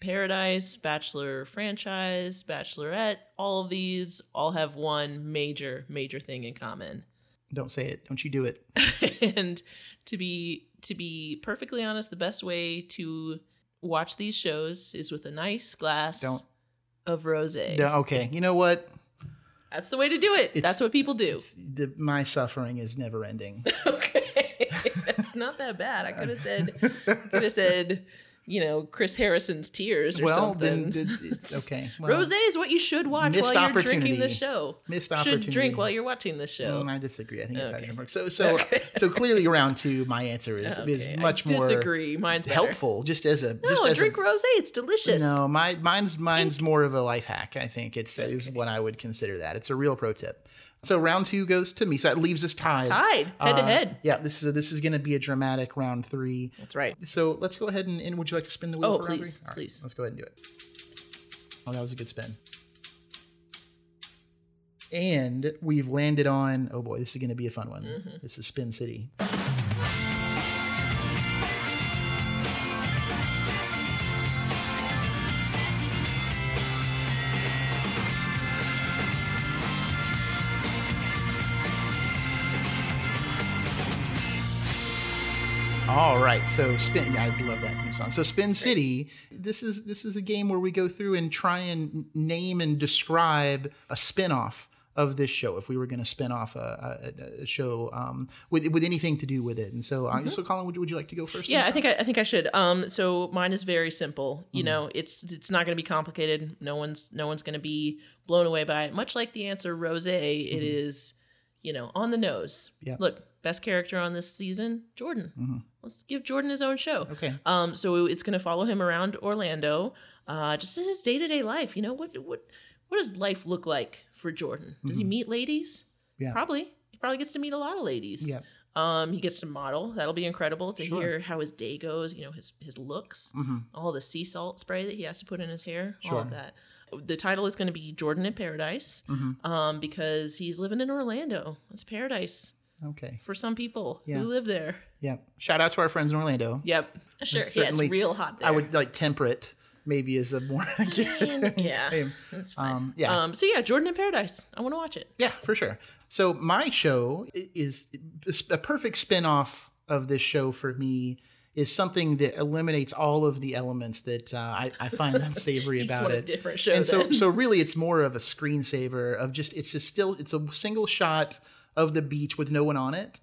Paradise, Bachelor franchise, Bachelorette, all of these all have one major, major thing in common. don't say it don't you do it and to be to be perfectly honest, the best way to watch these shows is with a nice glass Don't. of rosé. No, okay you know what That's the way to do it. It's- That's what people do. It's- the, my suffering is never ending Okay. That's not that bad. I could have said could have said, you know, Chris Harrison's tears or well something. then okay well, Rosé is what you should watch while you're drinking this show. missed opportunity. Should drink while you're watching this show. Mm, I disagree. I think it's Okay. hydrogen. So, so, Okay. so clearly, round two, my answer is is much I more disagree. Mine's better. helpful. Just as a No, just as drink a, rosé. It's delicious. no, my mine's mine's more of a life hack. I think it's is what I would consider that. It's a real pro tip. So round two goes to me. So that leaves us tied. Tied, head to Uh, head. Yeah, this is this is going to be a dramatic round three. That's right. So let's go ahead and, and would you like to spin the wheel Oh, for round please, three? All right, please. let's go ahead and do it. Oh, that was a good spin. And we've landed on. Oh boy, this is going to be a fun one. Mhm. This is Spin City. All right, so spin. I love that theme song. So Spin City. This is this is a game where we go through and try and name and describe a spin-off of this show. If we were going to spin off a, a, a show um, with with anything to do with it, and so uh, so Colin, would you, would you like to go first? Mm-hmm. Yeah, I think I, I think I should. Um, so mine is very simple. Mm-hmm. You know, it's it's not going to be complicated. No one's no one's going to be blown away by it. Much like the answer rose, it is, you know, on the nose. Mm-hmm. Yeah. Look, best character on this season, Jordan. Mhm. Let's give Jordan his own show. Okay. Um, so it's going to follow him around Orlando, uh, just in his day to day life. You know, what what what does life look like for Jordan? Does he Mhm. meet ladies? Yeah. Probably. He probably gets to meet a lot of ladies. Yeah. Um, he gets to model. That'll be incredible to Sure. hear how his day goes. You know, his his looks, hmm all the sea salt spray that he has to put in his hair, all Sure. of that. The title is going to be Jordan in Paradise, hmm um, because he's living in Orlando. It's paradise Okay. for some people Yeah. who live there. Yeah. Shout out to our friends in Orlando. Yep, sure. Yeah, certainly- it's real hot there. I would like temperate. Maybe is a more yeah, that's fine. Um, yeah. Um, so yeah, Jordan in Paradise. I want to watch it. Yeah, for sure. So my show is a perfect spin-off of this show for me is something that eliminates all of the elements that uh, I, I find unsavory about it. different show. and so then. so really it's more of a screensaver of just it's just still it's a single shot of the beach with no one on it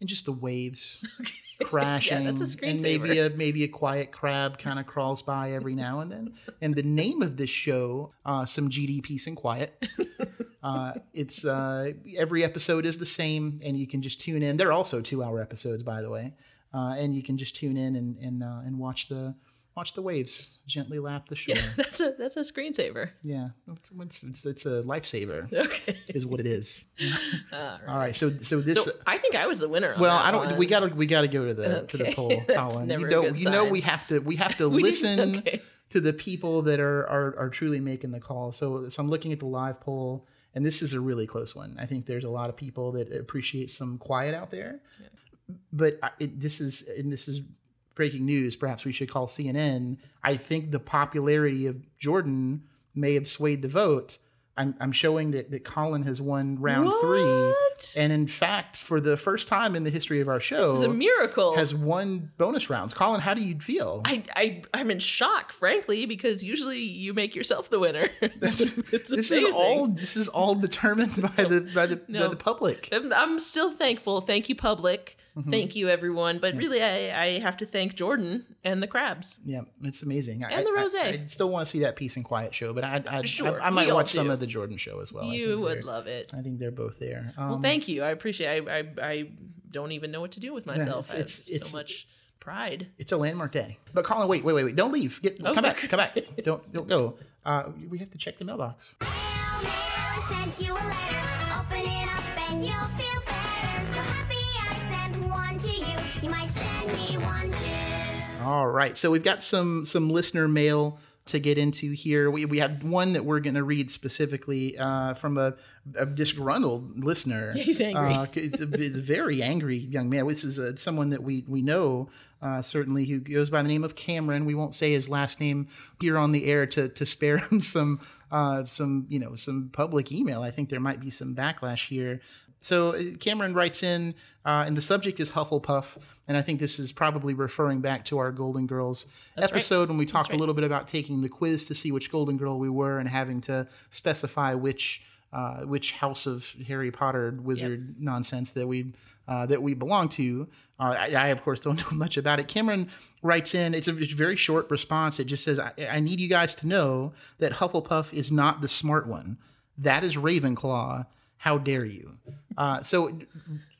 and just the waves crashing yeah, that's a screensaver. and maybe a maybe a quiet crab kind of crawls by every now and then and the name of this show uh, some gd peace and quiet uh, it's uh, every episode is the same and you can just tune in they're also two hour episodes by the way uh, and you can just tune in and and, uh, and watch the watch the waves gently lap the shore yeah, that's a that's a screensaver. yeah, it's, it's, it's, a lifesaver, Okay. is what it is. All right. All right, so so this. So I think I was the winner. On well, that I don't. We gotta we gotta go to the to the poll, Colin. You know you know we have to we have to We- listen okay. to the people that are, are are truly making the call. So so I'm looking at the live poll, and this is a really close one. I think there's a lot of people that appreciate some quiet out there, but it, this is and this is breaking news. Perhaps we should call CNN. I think the popularity of Jordan may have swayed the vote. I'm, I'm showing that, that Colin has won round three. And in fact, for the first time in the history of our show, This is a miracle. has won bonus rounds. Colin, how do you feel? I, I I'm in shock, frankly, because usually you make yourself the winner. it's, it's this is all this is all determined by the by the, by the public. I'm, I'm still thankful. Thank you, public. Mm-hmm. Thank you, everyone. But really, I, I have to thank Jordan and the crabs. Yeah, it's amazing. I- And the rosé. I, I still want to see that peace and quiet show, but I I, Sure, I, I might we all watch some do. of the Jordan show as well. You would love it. I think they're both there. Well, Um, thank you. I appreciate. I I, I don't even know what to do with myself. it's- I have it's- it's- so much pride. It's a landmark day. But Colin, wait, wait, wait, wait! Don't leave. Get Oh, come back, come back. Don't don't go. Uh, we have to check the mailbox. Mail, mail, All right. So we've got some some listener mail to get into here. We, we have one that we're going to read specifically uh, from a, a disgruntled listener. Yeah, He's angry. Uh, it's, a, it's a very angry young man. This is uh someone that we we know uh, certainly who goes by the name of Cameron. We won't say his last name here on the air to to spare him some uh, some you know some public email. I think there might be some backlash here. So uh, Cameron writes in, uh, and the subject is Hufflepuff, and I think this is probably referring back to our Golden Girls That's right. episode when we talked right. a little bit about taking the quiz to see which Golden Girl we were and having to specify which uh, which house of Harry Potter wizard nonsense that we uh, that we belong to. Uh, I, I of course don't know much about it. Cameron writes in. It's a, it's a very short response. It just says, I, "I need you guys to know that Hufflepuff is not the smart one. That is Ravenclaw. How dare you?" Uh, so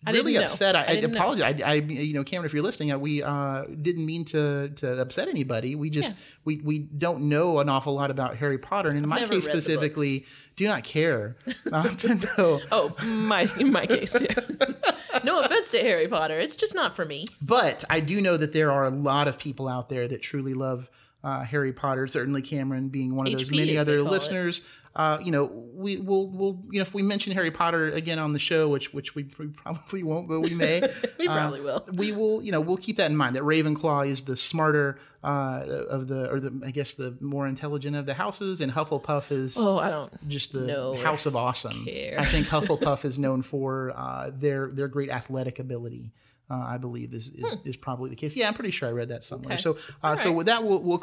I really know. upset. I, I I, know. apologize. I, I, you know, Cameron, if you're listening, uh, we uh, didn't mean to to upset anybody. We just Yeah. we we don't know an awful lot about Harry Potter, and in my case specifically, do not care uh, to know. Oh, my in my case too. no offense to Harry Potter, it's just not for me. But I do know that there are a lot of people out there that truly love uh, Harry Potter. Certainly, Cameron being one of those many other listeners. Uh, you know, we will will you know if we mention Harry Potter again on the show, which which we pr- probably won't, but we may. We uh, probably will. We will, you know, we'll keep that in mind. That Ravenclaw is the smarter uh, of the, or the, I guess, the more intelligent of the houses, and Hufflepuff is Oh, I don't. just the no House of Awesome. care. I think Hufflepuff is known for uh, their their great athletic ability. Uh, I believe is is, is probably the case. Yeah, I'm pretty sure I read that somewhere. Hmm. Okay. So uh, so right. with that, we'll we'll,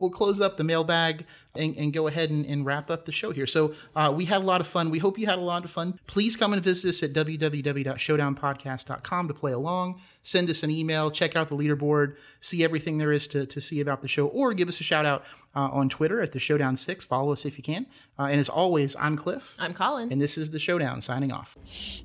we'll close up the mailbag and, and go ahead and, and wrap up the show here. So uh, we had a lot of fun. We hope you had a lot of fun. Please come and visit us at www.showdownpodcast.com to play along. Send us an email. Check out the leaderboard. See everything there is to, to see about the show, or give us a shout out uh, on Twitter at the Showdown Six. Follow us if you can. Uh, and as always, I'm Cliff. I'm Colin. And this is the Showdown signing off. Shh.